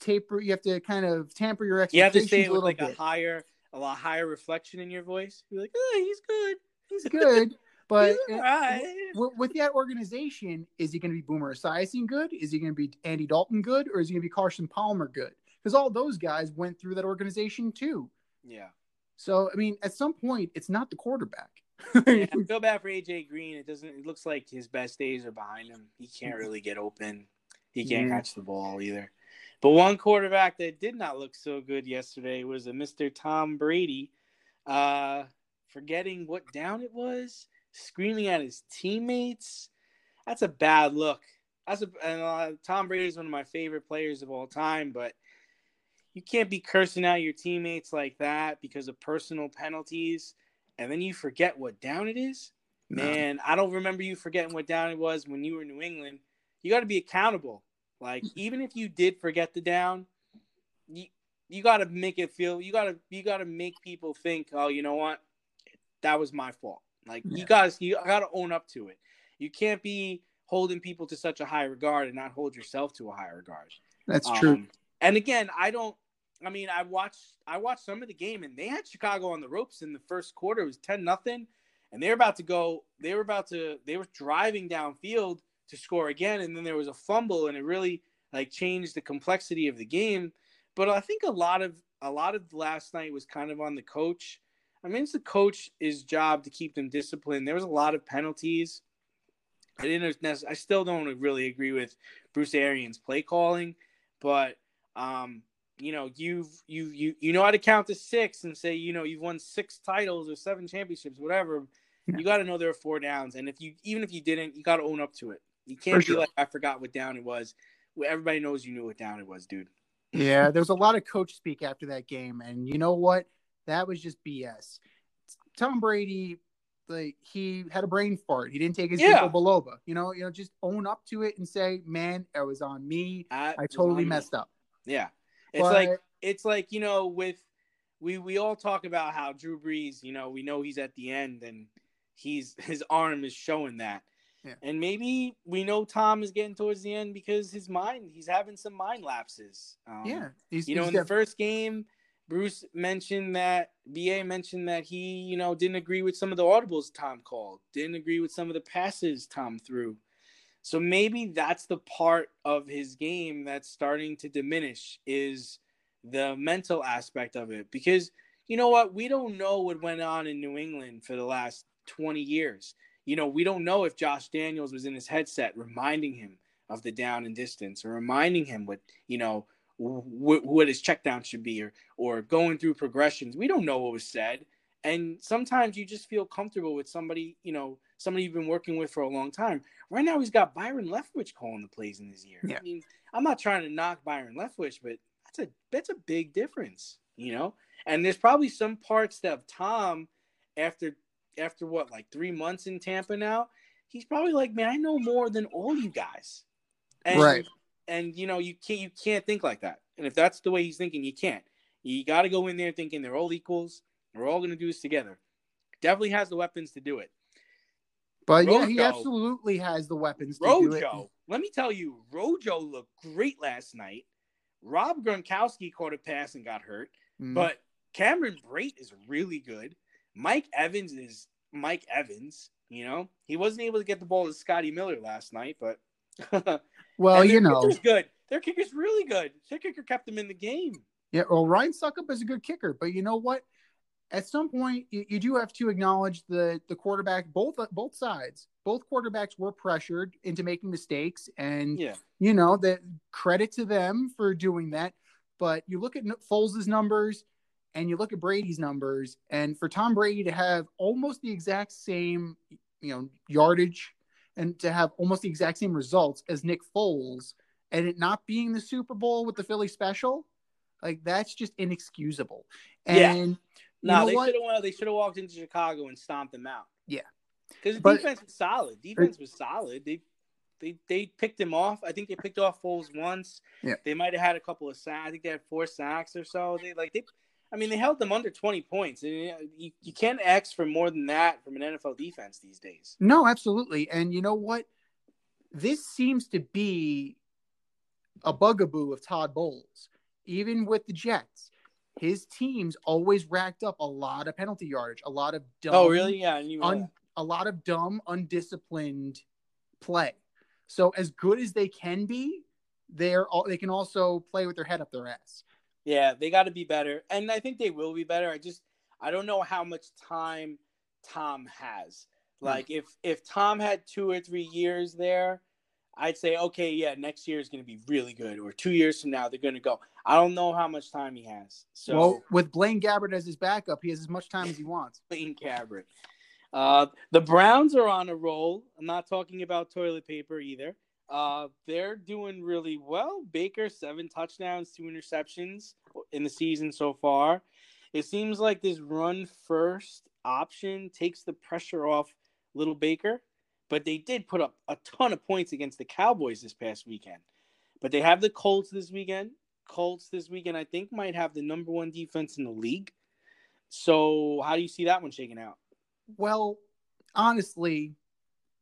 A: taper. You have to kind of tamper your expectations.
B: You have to say
A: it with
B: like
A: bit.
B: a higher, a lot higher reflection in your voice. You're like, oh, he's good.
A: He's good. [LAUGHS] But
B: He's
A: uh, with, with that organization, is he going to be Boomer Esiason good? Is he going to be Andy Dalton good, or is he going to be Carson Palmer good? Because all those guys went through that organization too.
B: Yeah.
A: So I mean, at some point, it's not the quarterback.
B: yeah. I feel bad for AJ Green. It doesn't. It looks like his best days are behind him. He can't really get open. He can't
A: Yeah.
B: catch the ball either. But one quarterback that did not look so good yesterday was a Mr. Tom Brady, uh, forgetting what down it was, screaming at his teammates. That's a bad look. That's a and, uh, Tom Brady is one of my favorite players of all time, but you can't be cursing out your teammates like that because of personal penalties, and then you forget what down it is.
A: No.
B: Man, I don't remember you forgetting what down it was when you were in New England. You got to be accountable. Like even if you did forget the down, you you got to make it feel. You got to you got to make people think. Oh, you know what? That was my fault. Like
A: Yeah.
B: you guys, you got to own up to it. You can't be holding people to such a high regard and not hold yourself to a high regard.
A: That's true.
B: Um, and again, I don't. I mean, I watched. I watched some of the game, and they had Chicago on the ropes in the first quarter. It was ten nothing, and they were about to go. They were about to. They were driving downfield to score again, and then there was a fumble, and it really like changed the complexity of the game. But I think a lot of a lot of last night was kind of on the coach. I mean, it's the coach's job to keep them disciplined. There was a lot of penalties. I didn't. I still don't really agree with Bruce Arians' play calling, but um, you know, you've you you you know how to count to six and say, you know, you've won six titles or seven championships, whatever.
A: Yeah.
B: You got to know there are four downs, and if you even if you didn't, you got to own up to it. You can't
A: For
B: be
A: sure.
B: like, I forgot what down it was. Everybody knows you knew what down it was, dude.
A: Yeah, there was a lot of coach speak after that game, and you know what? That was just BS. Tom Brady, like he had a brain fart. He didn't take his
B: Yeah.
A: Baloba. You know, you know, just own up to it and say, "Man, it was on me.
B: That
A: I totally
B: on me.
A: messed up."
B: Yeah, it's
A: But-
B: like it's like you know with we we all talk about how Drew Brees, you know, we know he's at the end and he's his arm is showing that.
A: Yeah.
B: And maybe we know Tom is getting towards the end because his mind, he's having some mind lapses. Um,
A: Yeah, he's,
B: you know,
A: he's
B: in the first game, Bruce mentioned that BA mentioned that he, you know, didn't agree with some of the audibles Tom called, didn't agree with some of the passes Tom threw. So maybe that's the part of his game that's starting to diminish is the mental aspect of it. Because you know what? We don't know what went on in New England for the last 20 years. You know, we don't know if Josh Daniels was in his headset reminding him of the down and distance or reminding him what, you know, wh- what his check down should be or or going through progressions. We don't know what was said. And sometimes you just feel comfortable with somebody, you know, somebody you've been working with for a long time. Right now he's got Byron Leftwich calling the plays in his ear.
A: Yeah.
B: I mean, I'm not trying to knock Byron Leftwich, but that's a that's a big difference, you know? And there's probably some parts that Tom after after what, like three months in Tampa now, he's probably like, Man, I know more than all you guys. And
A: Right.
B: and you know you can't you can't think like that and if that's the way he's thinking you can't you got to go in there thinking they're all equals we're all going to do this together definitely has the weapons to do it
A: but yeah, he absolutely has the weapons to do it.
B: rojo let me tell you rojo looked great last night rob gronkowski caught a pass and got hurt
A: Mm.
B: but cameron Brate is really good mike evans is mike evans you know he wasn't able to get the ball to scotty miller last night but [LAUGHS]
A: well, you
B: their
A: know,
B: kicker's good their kicker's really good their kicker kept them in the game
A: Yeah, well, Ryan Succop is a good kicker, but you know what? At some point, you, you do have to acknowledge the the quarterback. Both both sides, both quarterbacks were pressured into making mistakes, and
B: yeah
A: you know that credit to them for doing that. But you look at Foles' numbers, and you look at Brady's numbers, and for Tom Brady to have almost the exact same, you know, yardage, and to have almost the exact same results as Nick Foles, and it not being the Super Bowl with the Philly special, like that's just inexcusable.
B: Yeah.
A: And you
B: No,
A: know
B: they should have. They should have walked into Chicago and stomped them out.
A: Yeah.
B: because the
A: But-
B: defense was solid. Defense was solid. They they they picked him off. I think they picked off Foles once.
A: Yeah.
B: They might have had a couple of sacks. I think they had four sacks or so. They like they. I mean, they held them under twenty points. And, you, you, can't ask for more than that from an NFL defense these days.
A: No, absolutely. And you know what? This seems to be a bugaboo of Todd Bowles. Even with the Jets, his teams always racked up a lot of penalty yardage, a lot of dumb,
B: oh, really? Yeah. I didn't even know
A: un, a lot of dumb, undisciplined play. So as good as they can be, they're all they can also play with their head up their ass.
B: Yeah, they got to be better, and I think they will be better. I just I don't know how much time Tom has.
A: Hmm.
B: Like if if Tom had two or three years there, I'd say okay, yeah, next year is going to be really good, or two years from now they're going to go. I don't know how much time he has. So
A: well, with Blaine Gabbert as his backup, he has as much time as he wants.
B: Blaine Gabbert. Uh, the Browns are on a roll. I'm not talking about toilet paper either. Uh, they're doing really well. Baker, seven touchdowns, two interceptions in the season so far. It seems like this run first option takes the pressure off little Baker, but they did put up a ton of points against the Cowboys this past weekend. But they have the Colts this weekend. Colts this weekend, I think, might have the number one defense in the league. So, how do you see that one shaking out?
A: Well, honestly,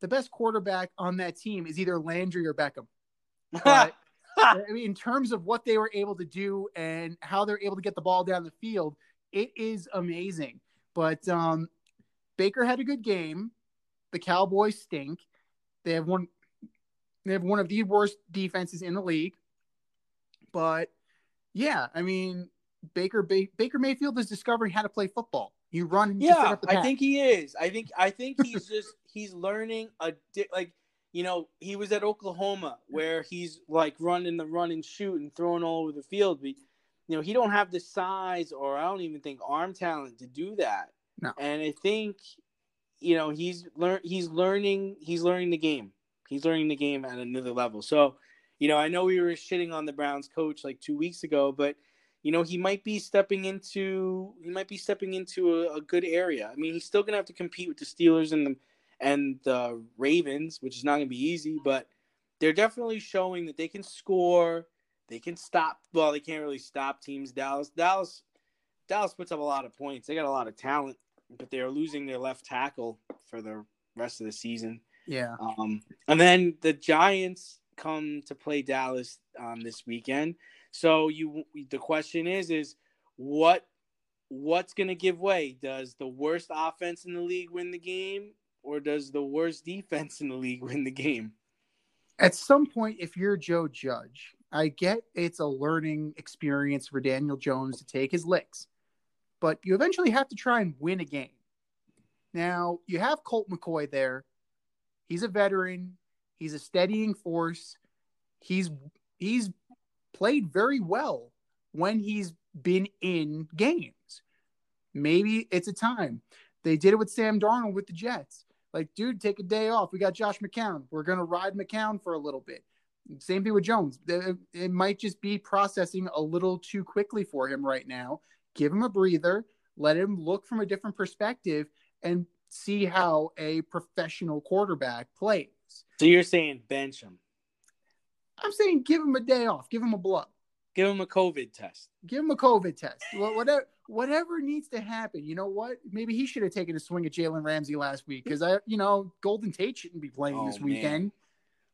A: the best quarterback on that team is either Landry or Beckham. [LAUGHS] But I mean, in terms of what they were able to do and how they're able to get the ball down the field, it is amazing. But um, Baker had a good game. The Cowboys stink. They have one. They have one of the worst defenses in the league. But yeah, I mean, Baker ba- Baker Mayfield is discovering how to play football. You run.
B: yeah,
A: up the
B: I think he is. I think I think he's [LAUGHS] just he's learning a di- like you know he was at Oklahoma where he's like running the run and shoot and throwing all over the field. But you know he don't have the size or I don't even think arm talent to do that.
A: No.
B: And I think you know he's learn he's learning he's learning the game. He's learning the game at another level. So you know I know we were shitting on the Browns coach like two weeks ago, but you know he might be stepping into he might be stepping into a, a good area. I mean, he's still gonna have to compete with the Steelers and the and the Ravens, which is not gonna be easy, but they're definitely showing that they can score. They can stop. Well, they can't really stop teams. Dallas, Dallas, Dallas puts up a lot of points. They got a lot of talent, but they are losing their left tackle for the rest of the season.
A: Yeah.
B: Um, and then the Giants come to play Dallas um, this weekend. So you, the question is, is what what's going to give way? Does the worst offense in the league win the game, or does the worst defense in the league win the game?
A: At some point, if you're Joe Judge, I get it's a learning experience for Daniel Jones to take his licks, but you eventually have to try and win a game. Now, you have Colt McCoy there. He's a veteran. He's a steadying force. He's he's played very well when he's been in games. Maybe it's a time. They did it with Sam Darnold with the Jets. Like, dude, take a day off. We got Josh McCown. We're gonna ride McCown for a little bit. Same thing with Jones. It, it might just be processing a little too quickly for him right now. Give him a breather. Let him look from a different perspective and see how a professional quarterback plays.
B: So you're saying bench him,
A: I'm saying give him a day off. Give him a blow.
B: give him a COVID test.
A: Give him a COVID test. Whatever, whatever needs to happen. You know what? Maybe he should have taken a swing at Jalen Ramsey last week because I, you know, Golden Tate shouldn't be playing
B: Oh,
A: this
B: man.
A: weekend.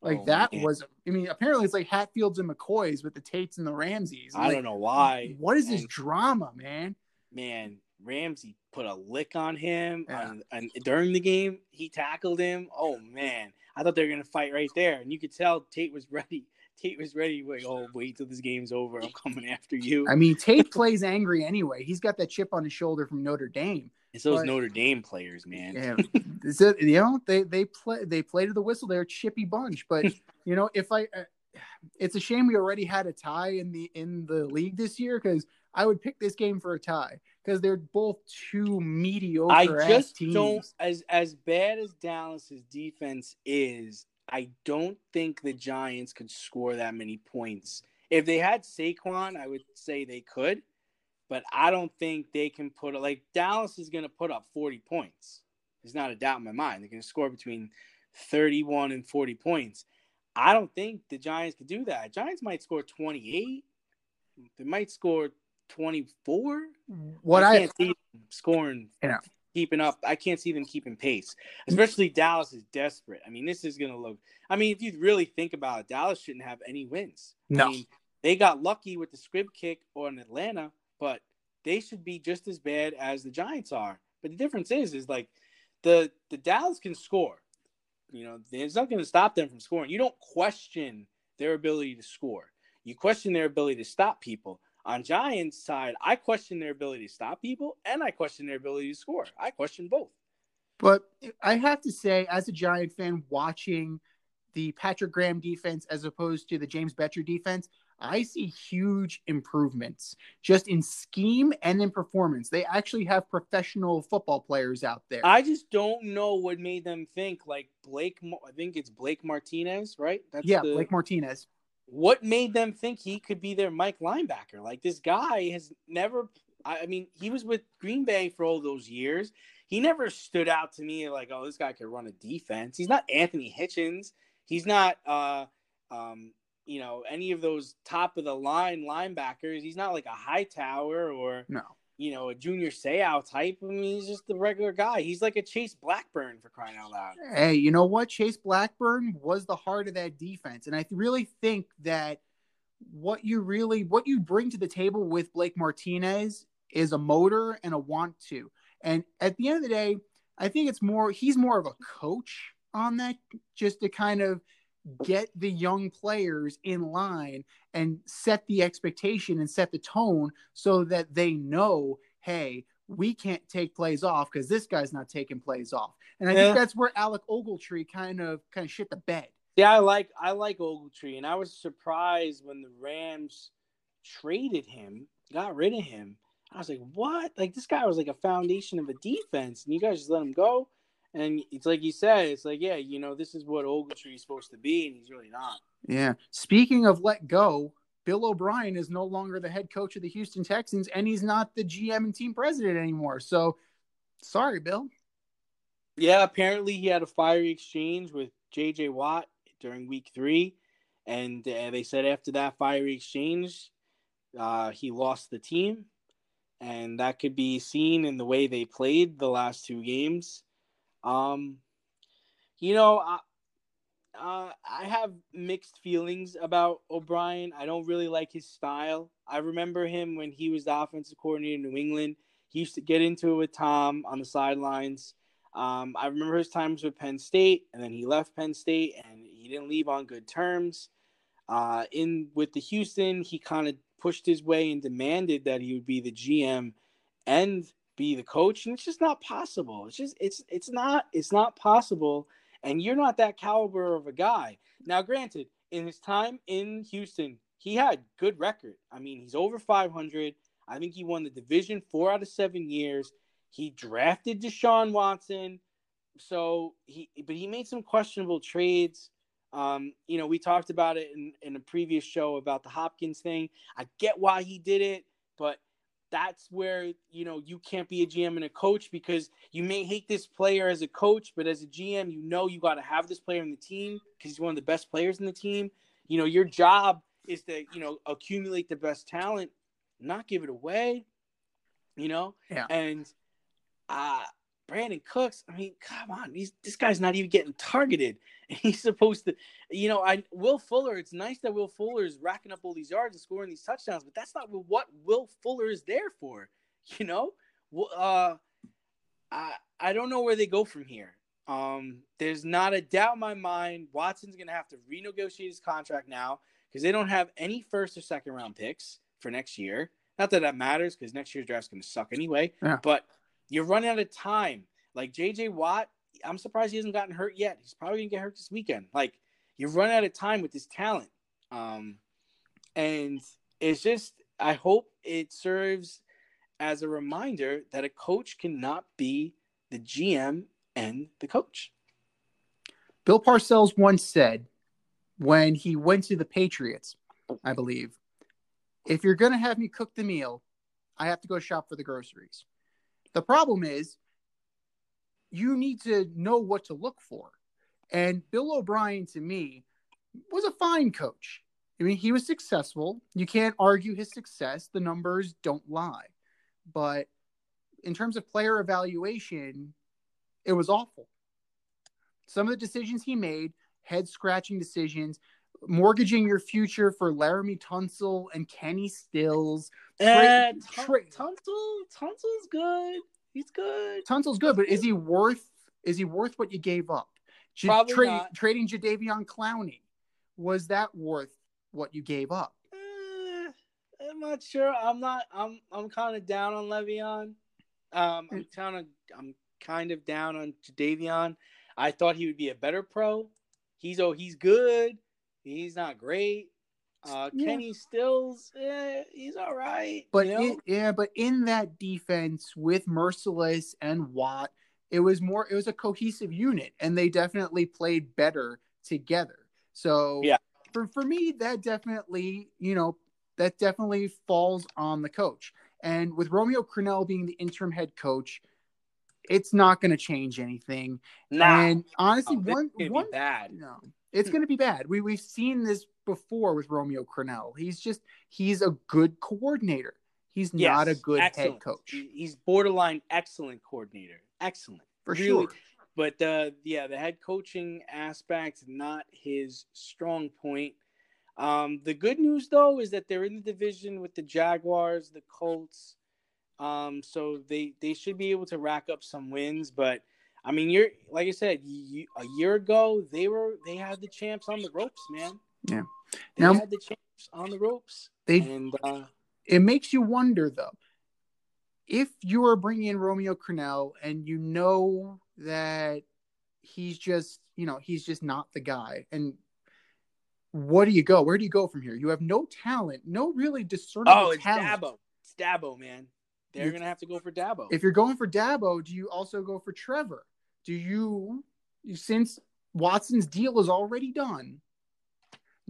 A: Like
B: Oh,
A: that
B: man.
A: was. I mean, apparently it's like Hatfields and McCoys with the Tates and the Ramseys.
B: I
A: Like,
B: don't know why.
A: What is this drama, man?
B: man, Ramsey put a lick on him
A: Yeah.
B: on, on- during the game. He tackled him. Oh man, I thought they were gonna fight right there, and you could tell Tate was [LAUGHS] ready. Tate was ready. Like, oh, wait till this game's over. I'm coming after you.
A: I mean, Tate plays angry anyway. He's got that chip on his shoulder from Notre Dame.
B: It's those
A: but-
B: Notre Dame players, man.
A: Yeah, it- you know they they play they play to the whistle. They're a chippy bunch, but [LAUGHS] you know if I, uh, it's a shame we already had a tie in the in the league this year because I would pick this game for a tie because they're both two mediocre.
B: I just
A: teams.
B: don't as as bad as Dallas's defense is. I don't think the Giants could score that many points. If they had Saquon, I would say they could, but I don't think they can put like Dallas is going to put up 40 points. There's not a doubt in my mind. They're going to score between 31 and 40 points. I don't think the Giants could do that. Giants might score 28. They might score 24.
A: What
B: I
A: I,
B: can't see them scoring,
A: You know.
B: Keeping up. I can't see them keeping pace, especially Dallas is desperate. I mean, this is going to look. I mean, if you really think about it, Dallas shouldn't have any wins.
A: No.
B: I mean, they got lucky with the squib kick on Atlanta, but they should be just as bad as the Giants are. But the difference is, is like the the Dallas can score. You know, there's nothing to stop them from scoring. You don't question their ability to score. You question their ability to stop people. On Giants' side, I question their ability to stop people and I question their ability to score. I question both.
A: But I have to say, as a Giant fan, watching the Patrick Graham defense as opposed to the James Bettcher defense, I see huge improvements just in scheme and in performance. They actually have professional football players out there.
B: I just don't know what made them think like Blake. I think it's Blake Martinez, right?
A: That's yeah, the, Blake Martinez.
B: What made them think he could be their Mike linebacker? Like this guy has never. I mean, he was with Green Bay for all those years. He never stood out to me like, oh, this guy could run a defense. He's not Anthony Hitchens. He's not. uh um, you know, any of those top of the line linebackers. He's not like a Hightower or
A: no,
B: you know, a Junior Seau type. I mean, he's just a regular guy. He's like a Chase Blackburn for crying out loud.
A: Hey, you know what? Chase Blackburn was the heart of that defense, and I really think that what you really what you bring to the table with Blake Martinez is a motor and a want to. And at the end of the day, I think it's more he's more of a coach on that just to kind of get the young players in line and set the expectation and set the tone so that they know, hey, we can't take plays off because this guy's not taking plays off. And I yeah. think that's where Alec Ogletree kind of kind of shit the bed.
B: Yeah, I like I like Ogletree, and I was surprised when the Rams traded him, got rid of him. I was like, what? Like this guy was like a foundation of a defense, and you guys just let him go. And it's like you said, it's like, yeah, you know, this is what Ogletree is supposed to be, and he's really not.
A: Yeah. Speaking of let go, Bill O'Brien is no longer the head coach of the Houston Texans, and he's not the GM and team president anymore. So, sorry, Bill.
B: Yeah, apparently he had a fiery exchange with J.J. Watt during Week Three, and uh, they said after that fiery exchange, uh, he lost the team, and that could be seen in the way they played the last two games. Um, you know, I, uh, I have mixed feelings about O'Brien. I don't really like his style. I remember him when he was the offensive coordinator in New England. He used to get into it with Tom on the sidelines. Um, I remember his times with Penn State, and then he left Penn State, and he didn't leave on good terms. Uh, in with the Houston, he kind of pushed his way and demanded that he would be the GM and be the coach and it's just not possible. It's just it's it's not it's not possible and you're not that caliber of a guy. Now granted in his time in houston he had good record. I mean he's over 500 i think he won the division four out of seven years. He drafted deshaun watson. So he but he made some questionable trades. Um, you know, we talked about it in, in a previous show about the Hopkins thing. I get why he did it, but that's where you know you can't be a GM and a coach because you may hate this player as a coach, but as a GM, you know you got to have this player in the team because he's one of the best players in the team. You know your job is to you know accumulate the best talent, not give it away. You know,
A: yeah.
B: And uh Brandin Cooks, I mean, come on, he's this guy's not even getting targeted. [LAUGHS] He's supposed to, you know, I Will Fuller. It's nice that Will Fuller is racking up all these yards and scoring these touchdowns, but that's not what Will Fuller is there for. [LAUGHS] You know, uh, I I don't know where they go from here. Um, there's not a doubt in my mind Watson's gonna have to renegotiate his contract now because they don't have any first or second round picks for next year. Not that that matters because next year's draft's gonna suck anyway.
A: Yeah.
B: But you're running out of time. Like JJ Watt, I'm surprised he hasn't gotten hurt yet. He's probably gonna get hurt this weekend. Like you're running out of time with this talent. Um, and it's just I hope it serves as a reminder that a coach cannot be the GM and the coach.
A: Bill Parcells once said when he went to the Patriots, I believe, if you're going to have me cook the meal, I have to go shop for the groceries. The problem is you need to know what to look for. And Bill O'Brien, to me, was a fine coach. I mean, he was successful. You can't argue his success. The numbers don't lie. But in terms of player evaluation, it was awful. Some of the decisions he made, head scratching decisions, mortgaging your future for Laremy Tunsil and Kenny Stills.
B: Tra- uh, tra- Tunsil, Tunsil's good. He's good.
A: Tunsil's good, but is he worth Is he worth what you gave up? J-
B: Probably
A: tra-
B: not.
A: Trading Jadeveon Clowney was that worth what you gave up?
B: Eh, I'm not sure. I'm not. I'm. I'm kind of down on Le'Veon. Um, I'm kind of. I'm kind of down on Davion. I thought he would be a better pro. He's oh, he's good. He's not great. Uh,
A: Yeah.
B: Kenny Stills, eh, he's all right.
A: But
B: you know?
A: in, yeah, but in that defense with Mercilus and Watt, it was more. It was a cohesive unit, and they definitely played better together. So
B: Yeah.
A: for for me, that definitely you know that definitely falls on the coach. And with Romeo Crennel being the interim head coach, it's not going to change anything.
B: nah,
A: And honestly,
B: Oh,
A: one one
B: bad.
A: no, it's going to be bad. We we've seen this before with Romeo Crennel. He's just he's a good coordinator. He's
B: Yes,
A: not a good
B: excellent.
A: head coach
B: He's borderline excellent coordinator. Excellent.
A: for
B: really-
A: sure.
B: But the yeah, the head coaching aspect not his strong point. Um, the good news though is that they're in the division with the Jaguars, the Colts. Um, so they they should be able to rack up some wins. But I mean, you're like I said, you, a year ago they were they had the champs on the ropes, man.
A: Yeah.
B: they
A: Now-
B: had the champs on the ropes,
A: They
B: and uh,
A: it makes you wonder though if you are bringing in Romeo Crennel and you know that he's just you know he's just not the guy and what do you go where do you go from here you have no talent no really discernible
B: oh, it's
A: talent
B: Dabo, it's Dabo, man. They're
A: You-
B: gonna have to go for Dabo.
A: if you're going for Dabo, do you also go for Trevor? Do you, you since Watson's deal is already done,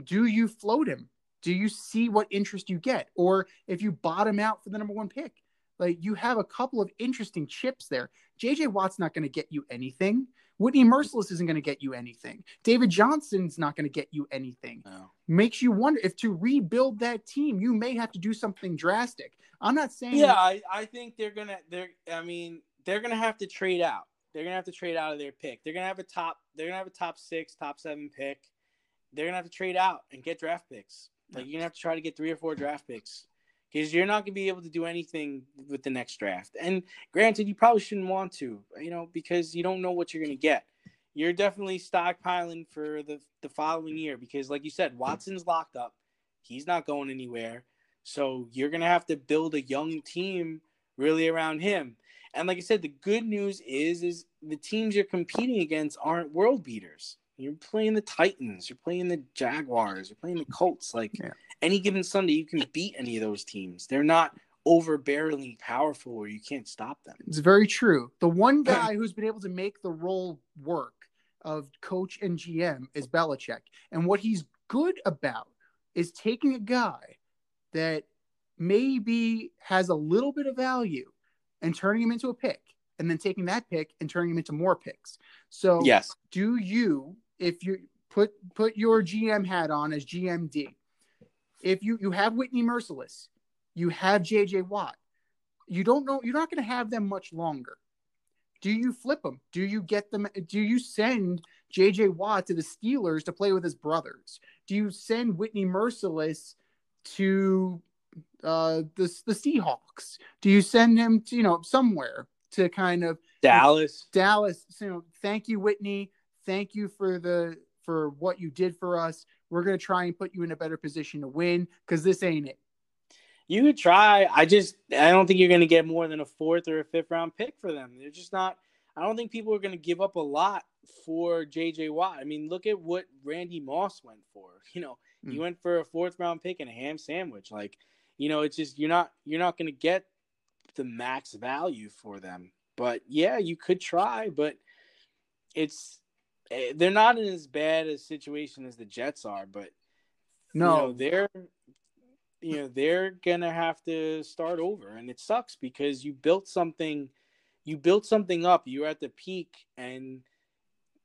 A: do you float him? Do you see what interest you get? Or if you bottom out for the number one pick, like you have a couple of interesting chips there. JJ Watt's not going to get you anything. Whitney Mercilus isn't going to get you anything. David Johnson's not going to get you anything
B: No.
A: makes you wonder if to rebuild that team, you may have to do something drastic. I'm not saying
B: Yeah, I, I think they're gonna they're I mean they're gonna have to trade out. They're gonna have to trade out of their pick. They're gonna have a top they're gonna have a top six, top seven pick. They're gonna have to trade out and get draft picks. Like you're gonna have to try to get three or four draft picks because you're not gonna be able to do anything with the next draft. And granted, you probably shouldn't want to, you know, because you don't know what you're gonna get. You're definitely stockpiling for the the following year because, like you said, Watson's locked up. He's not going anywhere. So you're gonna have to build a young team really around him. And like I said, the good news is is the teams you're competing against aren't world beaters. You're playing the Titans, you're playing the Jaguars, you're playing the Colts. Like
A: Yeah.
B: Any given Sunday, you can beat any of those teams. They're not overbearingly powerful where you can't stop them.
A: It's very true. The one [CLEARS THROAT] guy who's been able to make the role work of coach and GM is Belichick. And what he's good about is taking a guy that maybe has a little bit of value and turning him into a pick, and then taking that pick and turning him into more picks. So
B: Yes.
A: do you if you put put your GM hat on as GMD, if you you have Whitney Mercilus, you have JJ Watt, you don't know you're not going to have them much longer. Do you flip them? Do you get them? Do you send JJ Watt to the Steelers to play with his brothers? Do you send Whitney Mercilus to uh, the the Seahawks? Do you send him to you know somewhere to kind of
B: Dallas.
A: Dallas, you know, thank you, Whitney. Thank you for the for what you did for us. We're gonna try and put you in a better position to win because this ain't it.
B: You could try. I just I don't think you're going to get more than a fourth or a fifth round pick for them. They're just not. I don't think people are going to give up a lot for JJ Watt. I mean, look at what Randy Moss went for. [LAUGHS] You know, he
A: Hmm.
B: went for a fourth round pick and a ham sandwich. Like, you know, it's just you're not you're not going to get the max value for them. But yeah, you could try, but it's Eh, they're not in as bad a situation as the Jets are, but you
A: No,
B: know, they're you know they're gonna have to start over. And it sucks because you built something you built something up you're at the peak and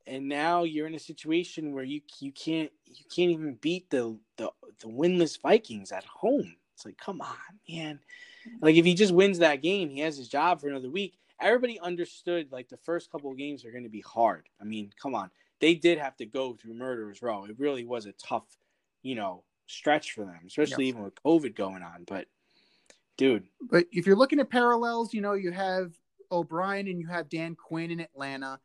B: and now you're in a situation where you you can't you can't even beat the the, the winless vikings at home. It's like come on man. Like if he just wins that game he has his job for another week everybody understood like the first couple of games are going to be hard i mean come on they did have to go through murderers row it really was a tough you know stretch for them, especially even with COVID going on. But dude,
A: but if you're looking at parallels, you know, you have O'Brien and you have Dan Quinn in Atlanta.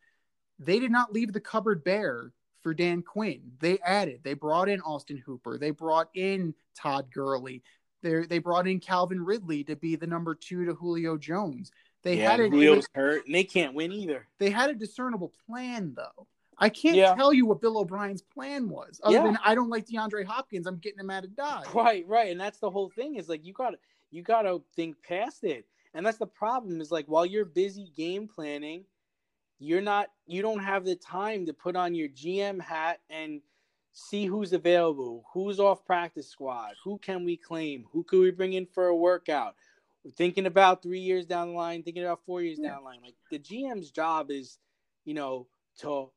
A: they did not leave the cupboard bare for Dan Quinn. They added, they brought in Austin Hooper, they brought in Todd Gurley, they they brought in Calvin Ridley to be the number two to Julio Jones. They
B: yeah,
A: had a
B: Julio's hurt, and they can't win either.
A: They had a discernible plan, though. I can't
B: Yeah.
A: tell you what Bill O'Brien's plan was, other
B: Yeah.
A: than I don't like DeAndre Hopkins. I'm getting him out of Dodge.
B: Right, right, and that's the whole thing. Is like you got to you got to think past it, and that's the problem. Is like while you're busy game planning, you're not you don't have the time to put on your GM hat and see who's available, who's off practice squad, who can we claim, who could we bring in for a workout. Thinking about three years down the line, thinking about four years
A: Yeah.
B: down the line. Like the GM's job is, you know, to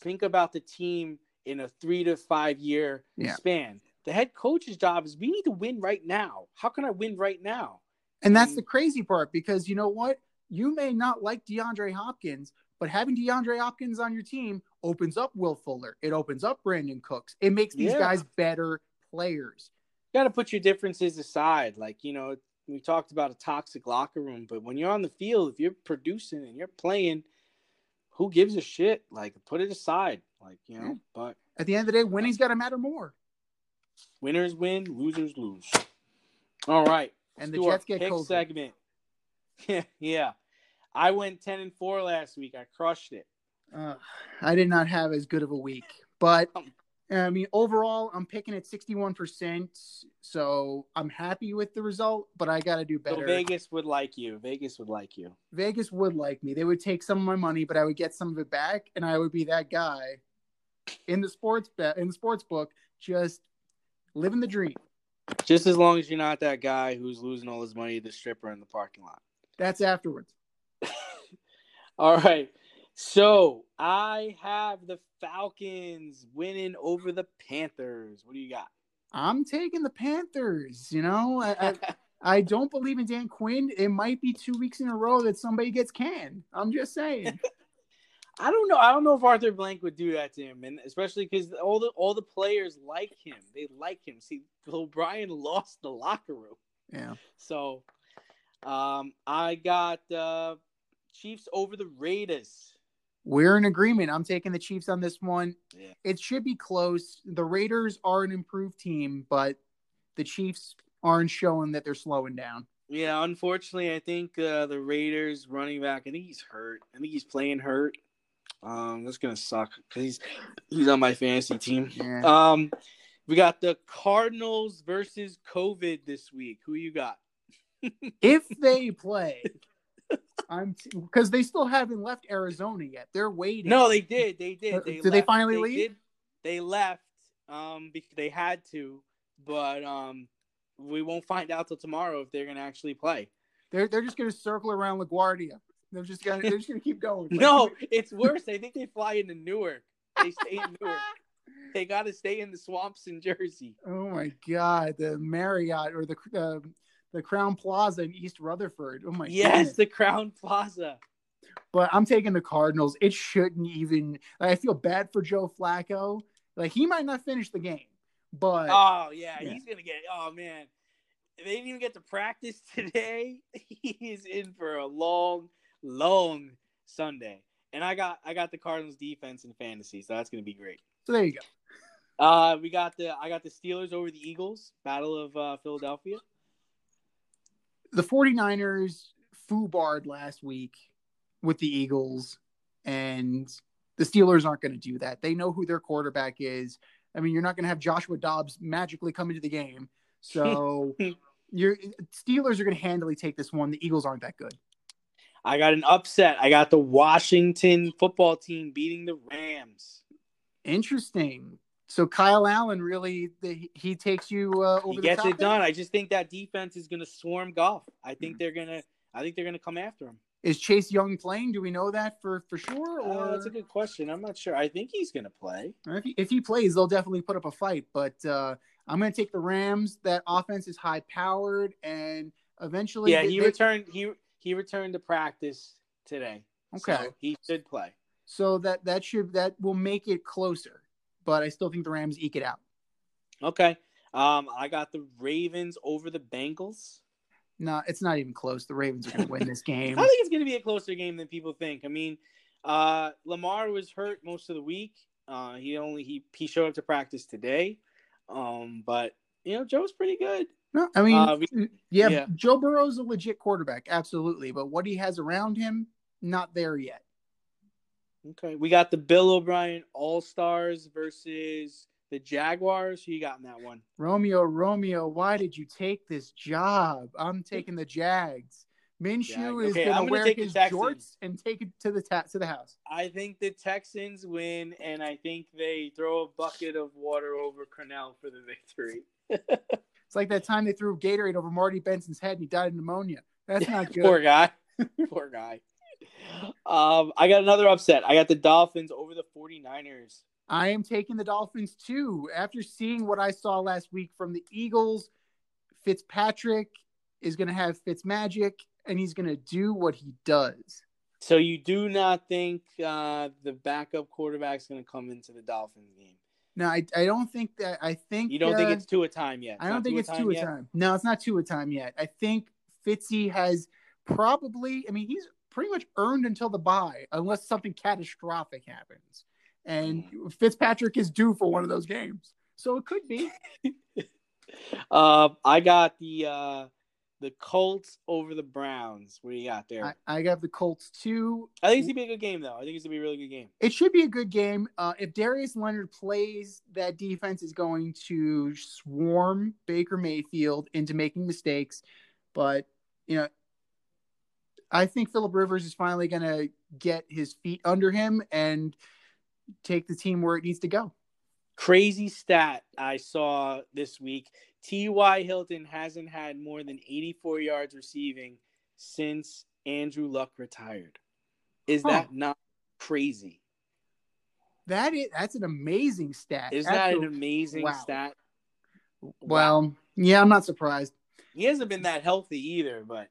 B: think about the team in a three to five year
A: Yeah.
B: span. The head coach's job is we need to win right now. How can I win right now?
A: And that's the crazy part because you know what? You may not like DeAndre Hopkins, but having DeAndre Hopkins on your team opens up Will Fuller. It opens up Brandin Cooks. It makes these
B: Yeah.
A: guys better players.
B: You got to put your differences aside. Like, you know, we talked about a toxic locker room, but when you're on the field, if you're producing and you're playing, who gives a shit? Like, put it aside. Like, you know,
A: Yeah.
B: but
A: At the end of the day, winning's got to matter more.
B: winners win, losers lose. All right.
A: And the Jets get
B: pick
A: COVID.
B: segment. [LAUGHS] Yeah, yeah. I went 10 and 4 last week. I crushed it.
A: Uh, I did not have as good of a week, but I mean, overall, I'm picking at 61%. So I'm happy with the result, but I got to do
B: So
A: better.
B: Vegas would like you. Vegas would like you.
A: Vegas would like me. They would take some of my money, but I would get some of it back, and I would be that guy in the sports bet in the sports book, just living the dream.
B: Just as long as you're not that guy who's losing all his money to the stripper in the parking lot.
A: That's afterwards. [LAUGHS]
B: All right. So I have the Falcons winning over the Panthers. What do you got?
A: I'm taking the Panthers. You know, I, I, [LAUGHS] I don't believe in Dan Quinn. It might be two weeks in a row that somebody gets canned. I'm just saying. [LAUGHS]
B: I don't know. I don't know if Arthur Blank would do that to him, and especially because all the all the players like him. They like him. See, Bill O'Brien lost the locker room,
A: yeah.
B: so um, I got uh, Chiefs over the Raiders.
A: We're in agreement. I'm taking the Chiefs on this one.
B: Yeah.
A: It should be close. The Raiders are an improved team, but the Chiefs aren't showing that they're slowing down.
B: Yeah, unfortunately, I think uh, the Raiders running back. I think he's hurt. I think he's playing hurt. Um, that's gonna suck because he's he's on my fantasy team.
A: Yeah.
B: Um, we got the Cardinals versus COVID this week. Who you got? [LAUGHS]
A: if they play, I'm because they still haven't left Arizona yet. They're waiting.
B: No, they did. They did. They
A: did they
B: left-
A: finally leave?
B: Did, they left um because they had to, but um we won't find out till tomorrow if they're gonna actually play.
A: they're they're just gonna circle around LaGuardia. They're just gonna they're just gonna keep going. [LAUGHS] Like,
B: No, it's worse. I think they fly into Newark. They stay in Newark. [LAUGHS] They got to stay in the swamps in Jersey.
A: Oh my God, the Marriott or the uh, the Crowne Plaza in East Rutherford. Oh my god.
B: Yes,
A: goodness.
B: the Crowne Plaza.
A: But I'm taking the Cardinals. It shouldn't even. I feel bad for Joe Flacco. Like he might not finish the game, but
B: Oh yeah,
A: Yeah.
B: he's gonna get. Oh man, they didn't even get to practice [LAUGHS] today. He's in for a long, long Sunday. And I got I got the Cardinals defense in fantasy, so that's gonna be great.
A: so there you go.
B: Uh, we got the I got the Steelers over the Eagles, Battle of uh, Philadelphia.
A: The 49ers foobarred last week with the Eagles, and the Steelers aren't going to do that. They know who their quarterback is. I mean, you're not going to have Joshua Dobbs magically come into the game. So [LAUGHS] your Steelers are going to handily take this one. The Eagles aren't that good.
B: I got an upset. I got the Washington football team beating the Rams.
A: Interesting. So Kyle Allen really the, he takes you uh, over
B: He
A: the
B: gets it done. I just think that defense is going to swarm Goff. I think they're gonna. I think they're gonna come after him.
A: Is Chase Young playing? Do we know that for for sure?
B: Oh,
A: Or
B: that's a good question. I'm not sure. I think he's gonna play.
A: if, he, if he plays, they'll definitely put up a fight. But uh, I'm going to take the Rams. That offense is high powered, and eventually,
B: Yeah,
A: they-
B: he
A: they-
B: returned. He he returned to practice today.
A: Okay.
B: so he should play.
A: So that that should that will make it closer. But I still think the Rams eke it out.
B: Okay. Um, I got the Ravens over the Bengals.
A: No, it's not even close. The Ravens are going to win this [LAUGHS] game.
B: I think it's going to be a closer game than people think. I mean, Uh, Lamar was hurt most of the week. Uh, he only he he showed up to practice today. Um, but you know Joe's pretty good.
A: No, I mean,
B: Uh, we-
A: yeah,
B: yeah.
A: Joe Burrow's a legit quarterback, absolutely. But what he has around him, not there yet.
B: Okay, we got the Bill O'Brien All Stars versus the Jaguars. Who you got in that one?
A: Romeo, Romeo, why did you take this job? I'm taking the Jags. Minshew
B: Jag-
A: is
B: okay,
A: gonna
B: gonna
A: wear
B: take
A: his jorts and take it to the ta- to the house.
B: I think the Texans win, and I think they throw a bucket of water over Crennel for the victory. [LAUGHS]
A: It's like that time they threw Gatorade over Marty Benson's head and he died of pneumonia. That's not [LAUGHS] good. [LAUGHS]
B: Poor guy. Poor guy. Um, I got another upset. I got the Dolphins over the 49ers.
A: I am taking the Dolphins too. After seeing what I saw last week from the Eagles, Fitzpatrick is going to have Fitz magic and he's going to do what he does.
B: So you do not think uh, the backup quarterback is going to come into the Dolphins game?
A: No, I, I don't think that. I think
B: You don't think
A: uh,
B: it's Tua time yet?
A: I don't think it's
B: Tua
A: time. No, it's not Tua time yet. I think Fitzy has probably. I mean, he's pretty much earned until the bye, unless something catastrophic happens, and
B: Mm.
A: Fitzpatrick is due for one of those games. So it could be. [LAUGHS]
B: Uh, I got the uh, the Colts over the Browns. What do you got there?
A: I, I got the Colts too.
B: I think it's gonna be a good game, though. I think it's gonna be a really good game.
A: It should be a good game. Uh, if Darius Leonard plays, that defense is going to swarm Baker Mayfield into making mistakes. But, you know, I think Philip Rivers is finally going to get his feet under him and take the team where it needs to go.
B: Crazy stat I saw this week: T.Y. Hilton hasn't had more than 84 yards receiving since Andrew Luck retired. Is
A: Huh.
B: that not crazy?
A: That is that's an amazing stat.
B: Is that an amazing
A: wow.
B: stat?
A: well? Yeah, I'm not surprised.
B: He hasn't been that healthy either, but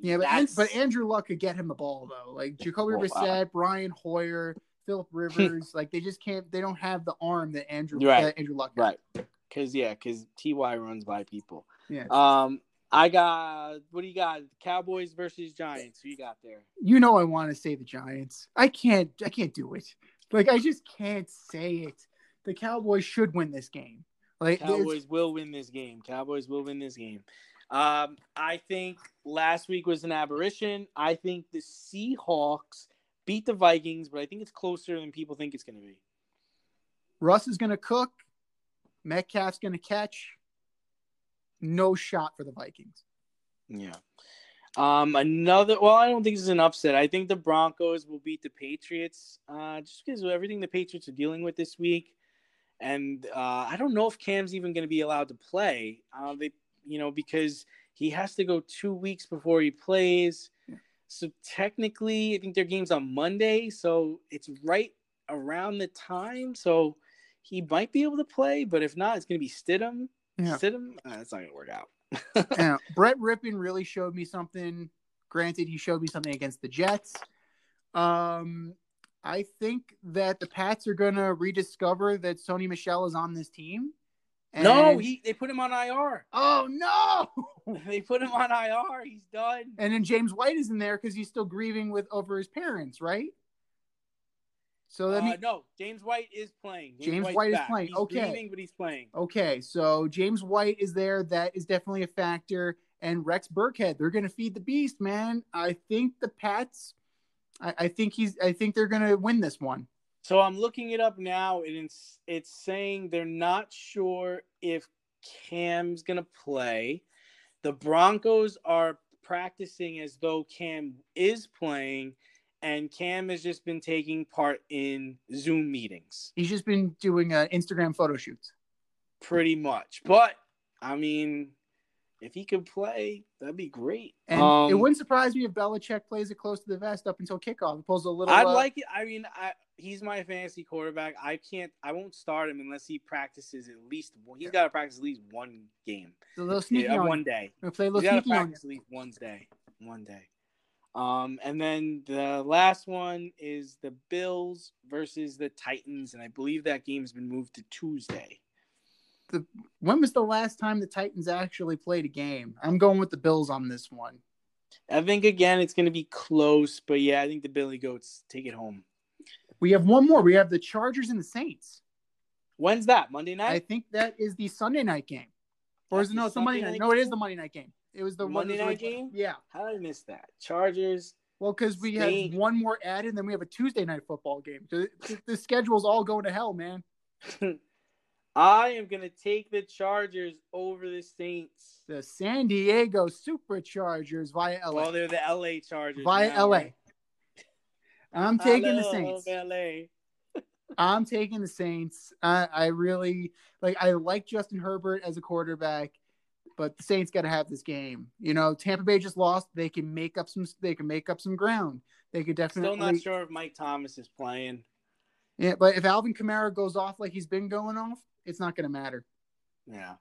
A: Yeah, but
B: That's-
A: but Andrew Luck could get him the ball though. Like Jacoby
B: Oh, wow.
A: Brissett, Brian Hoyer, Philip [LAUGHS] Rivers, like they just can't. They don't have the arm that Andrew
B: Right.
A: that Andrew Luck. has.
B: right, because yeah, because Ty runs by people.
A: Yeah.
B: Um, I got what do you got? Cowboys versus Giants. Who you got there?
A: You know I want to say the Giants. I can't. I can't do it. Like I just can't say it. The Cowboys should win this game. Like
B: Cowboys will win this game. Cowboys will win this game. Um, I think last week was an aberration. I think the Seahawks beat the Vikings, but I think it's closer than people think it's going to be.
A: Russ is going to cook. Metcalf's going to catch. No shot for the Vikings.
B: Yeah. Um, another. Well, I don't think this is an upset. I think the Broncos will beat the Patriots. Uh, just because of everything the Patriots are dealing with this week, and uh, I don't know if Cam's even going to be allowed to play. Uh, they, you know, because he has to go two weeks before he plays. So technically, I think their game's on Monday, so it's right around the time. So he might be able to play, but if not, it's going to be Stidham.
A: Yeah.
B: Stidham. Uh, it's not going to work out. [LAUGHS]
A: Yeah, [LAUGHS] Brett Rypien really showed me something. Granted, he showed me something against the Jets. Um, I think that the Pats are going to rediscover that Sony Michel is on this team.
B: No, he they put him on IR.
A: Oh no! [LAUGHS]
B: They put him on IR. He's done.
A: And then James White is in there because he's still grieving with over his parents, right? So that
B: Uh,
A: means
B: no, James White is playing.
A: James
B: White's
A: White is playing.
B: He's
A: Okay.
B: grieving, but he's playing.
A: okay. So James White is there. That is definitely a factor. And Rex Burkhead, they're going to feed the beast, man. I think the Pats. I, I think he's. I think they're going to win this one.
B: So I'm looking it up now, and it's it's saying they're not sure if Cam's gonna play. The Broncos are practicing as though Cam is playing, and Cam has just been taking part in Zoom meetings,
A: He's just been doing uh, Instagram photo shoots.
B: pretty much. But I mean, if he could play, that'd be great.
A: And
B: Um,
A: it wouldn't surprise me if Belichick plays it close to the vest up until kickoff. Pulls a little.
B: I'd
A: uh,
B: like it. I mean, I, he's my fantasy quarterback. I can't. I won't start him unless he practices at least. He's got to practice at least one game,
A: a little sneaky
B: yeah,
A: on
B: one
A: you.
B: day.
A: Gonna play a
B: He's
A: little
B: got to
A: sneaky on
B: practice at least one day. One day. Um, and then the last one is the Bills versus the Titans, and I believe that game's been moved to Tuesday.
A: The when was the last time the Titans actually played a game? I'm going with the Bills on this one.
B: I think again it's going to be close, but yeah, I think the Billy Goats take it home.
A: We have one more. We have the Chargers and the Saints.
B: When's that? Monday night?
A: I think that is the Sunday night game. Or
B: That's
A: is it no, it's the Monday
B: Sunday
A: night.
B: night
A: No, it is the Monday night game. It was the
B: Monday night game?
A: Yeah.
B: How did I miss that? Chargers.
A: Well, because we had one more added, and then we have a Tuesday night football game. The, the, the schedule's all going to hell, man. [LAUGHS]
B: I am going to take the Chargers over the Saints.
A: The San Diego Superchargers via LA.
B: Well, they're the LA Chargers.
A: via
B: now,
A: LA.
B: right?
A: I'm taking the Saints.
B: LA. [LAUGHS]
A: I'm taking the Saints. I, I really like. I like Justin Herbert as a quarterback, but the Saints got to have this game. You know, Tampa Bay just lost. They can make up some. They can make up some ground. They could definitely.
B: Still not sure if Mike Thomas is playing.
A: Yeah, but if Alvin Kamara goes off like he's been going off, it's not going to matter.
B: Yeah.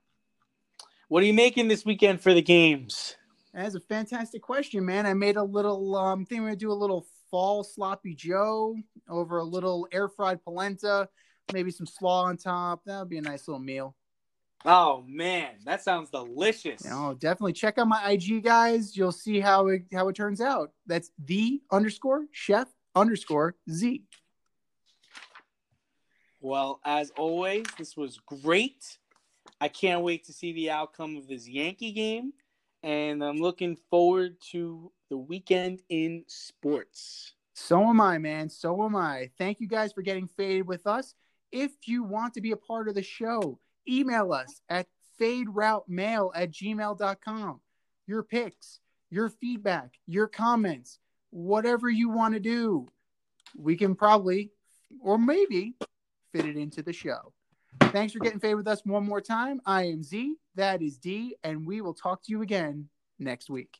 B: What are you making this weekend for the games?
A: That's a fantastic question, man. I made a little um thing. We're gonna do a little fall sloppy Joe over a little air fried polenta, maybe some slaw on top. That would be a nice little meal.
B: Oh man, that sounds delicious.
A: You oh, know, definitely check out my IG guys. You'll see how it how it turns out. That's the underscore chef underscore Z.
B: Well, as always, this was great. I can't wait to see the outcome of this Yankee game, and I'm looking forward to the weekend in sports.
A: So am I, man. So am I. Thank you guys for getting faded with us. If you want to be a part of the show, email us at faderoutemail at gmail.com. Your picks, your feedback, your comments, whatever you want to do, we can probably or maybe fit it into the show. Thanks for getting faded with us one more time. I am Z, that is D, and we will talk to you again next week.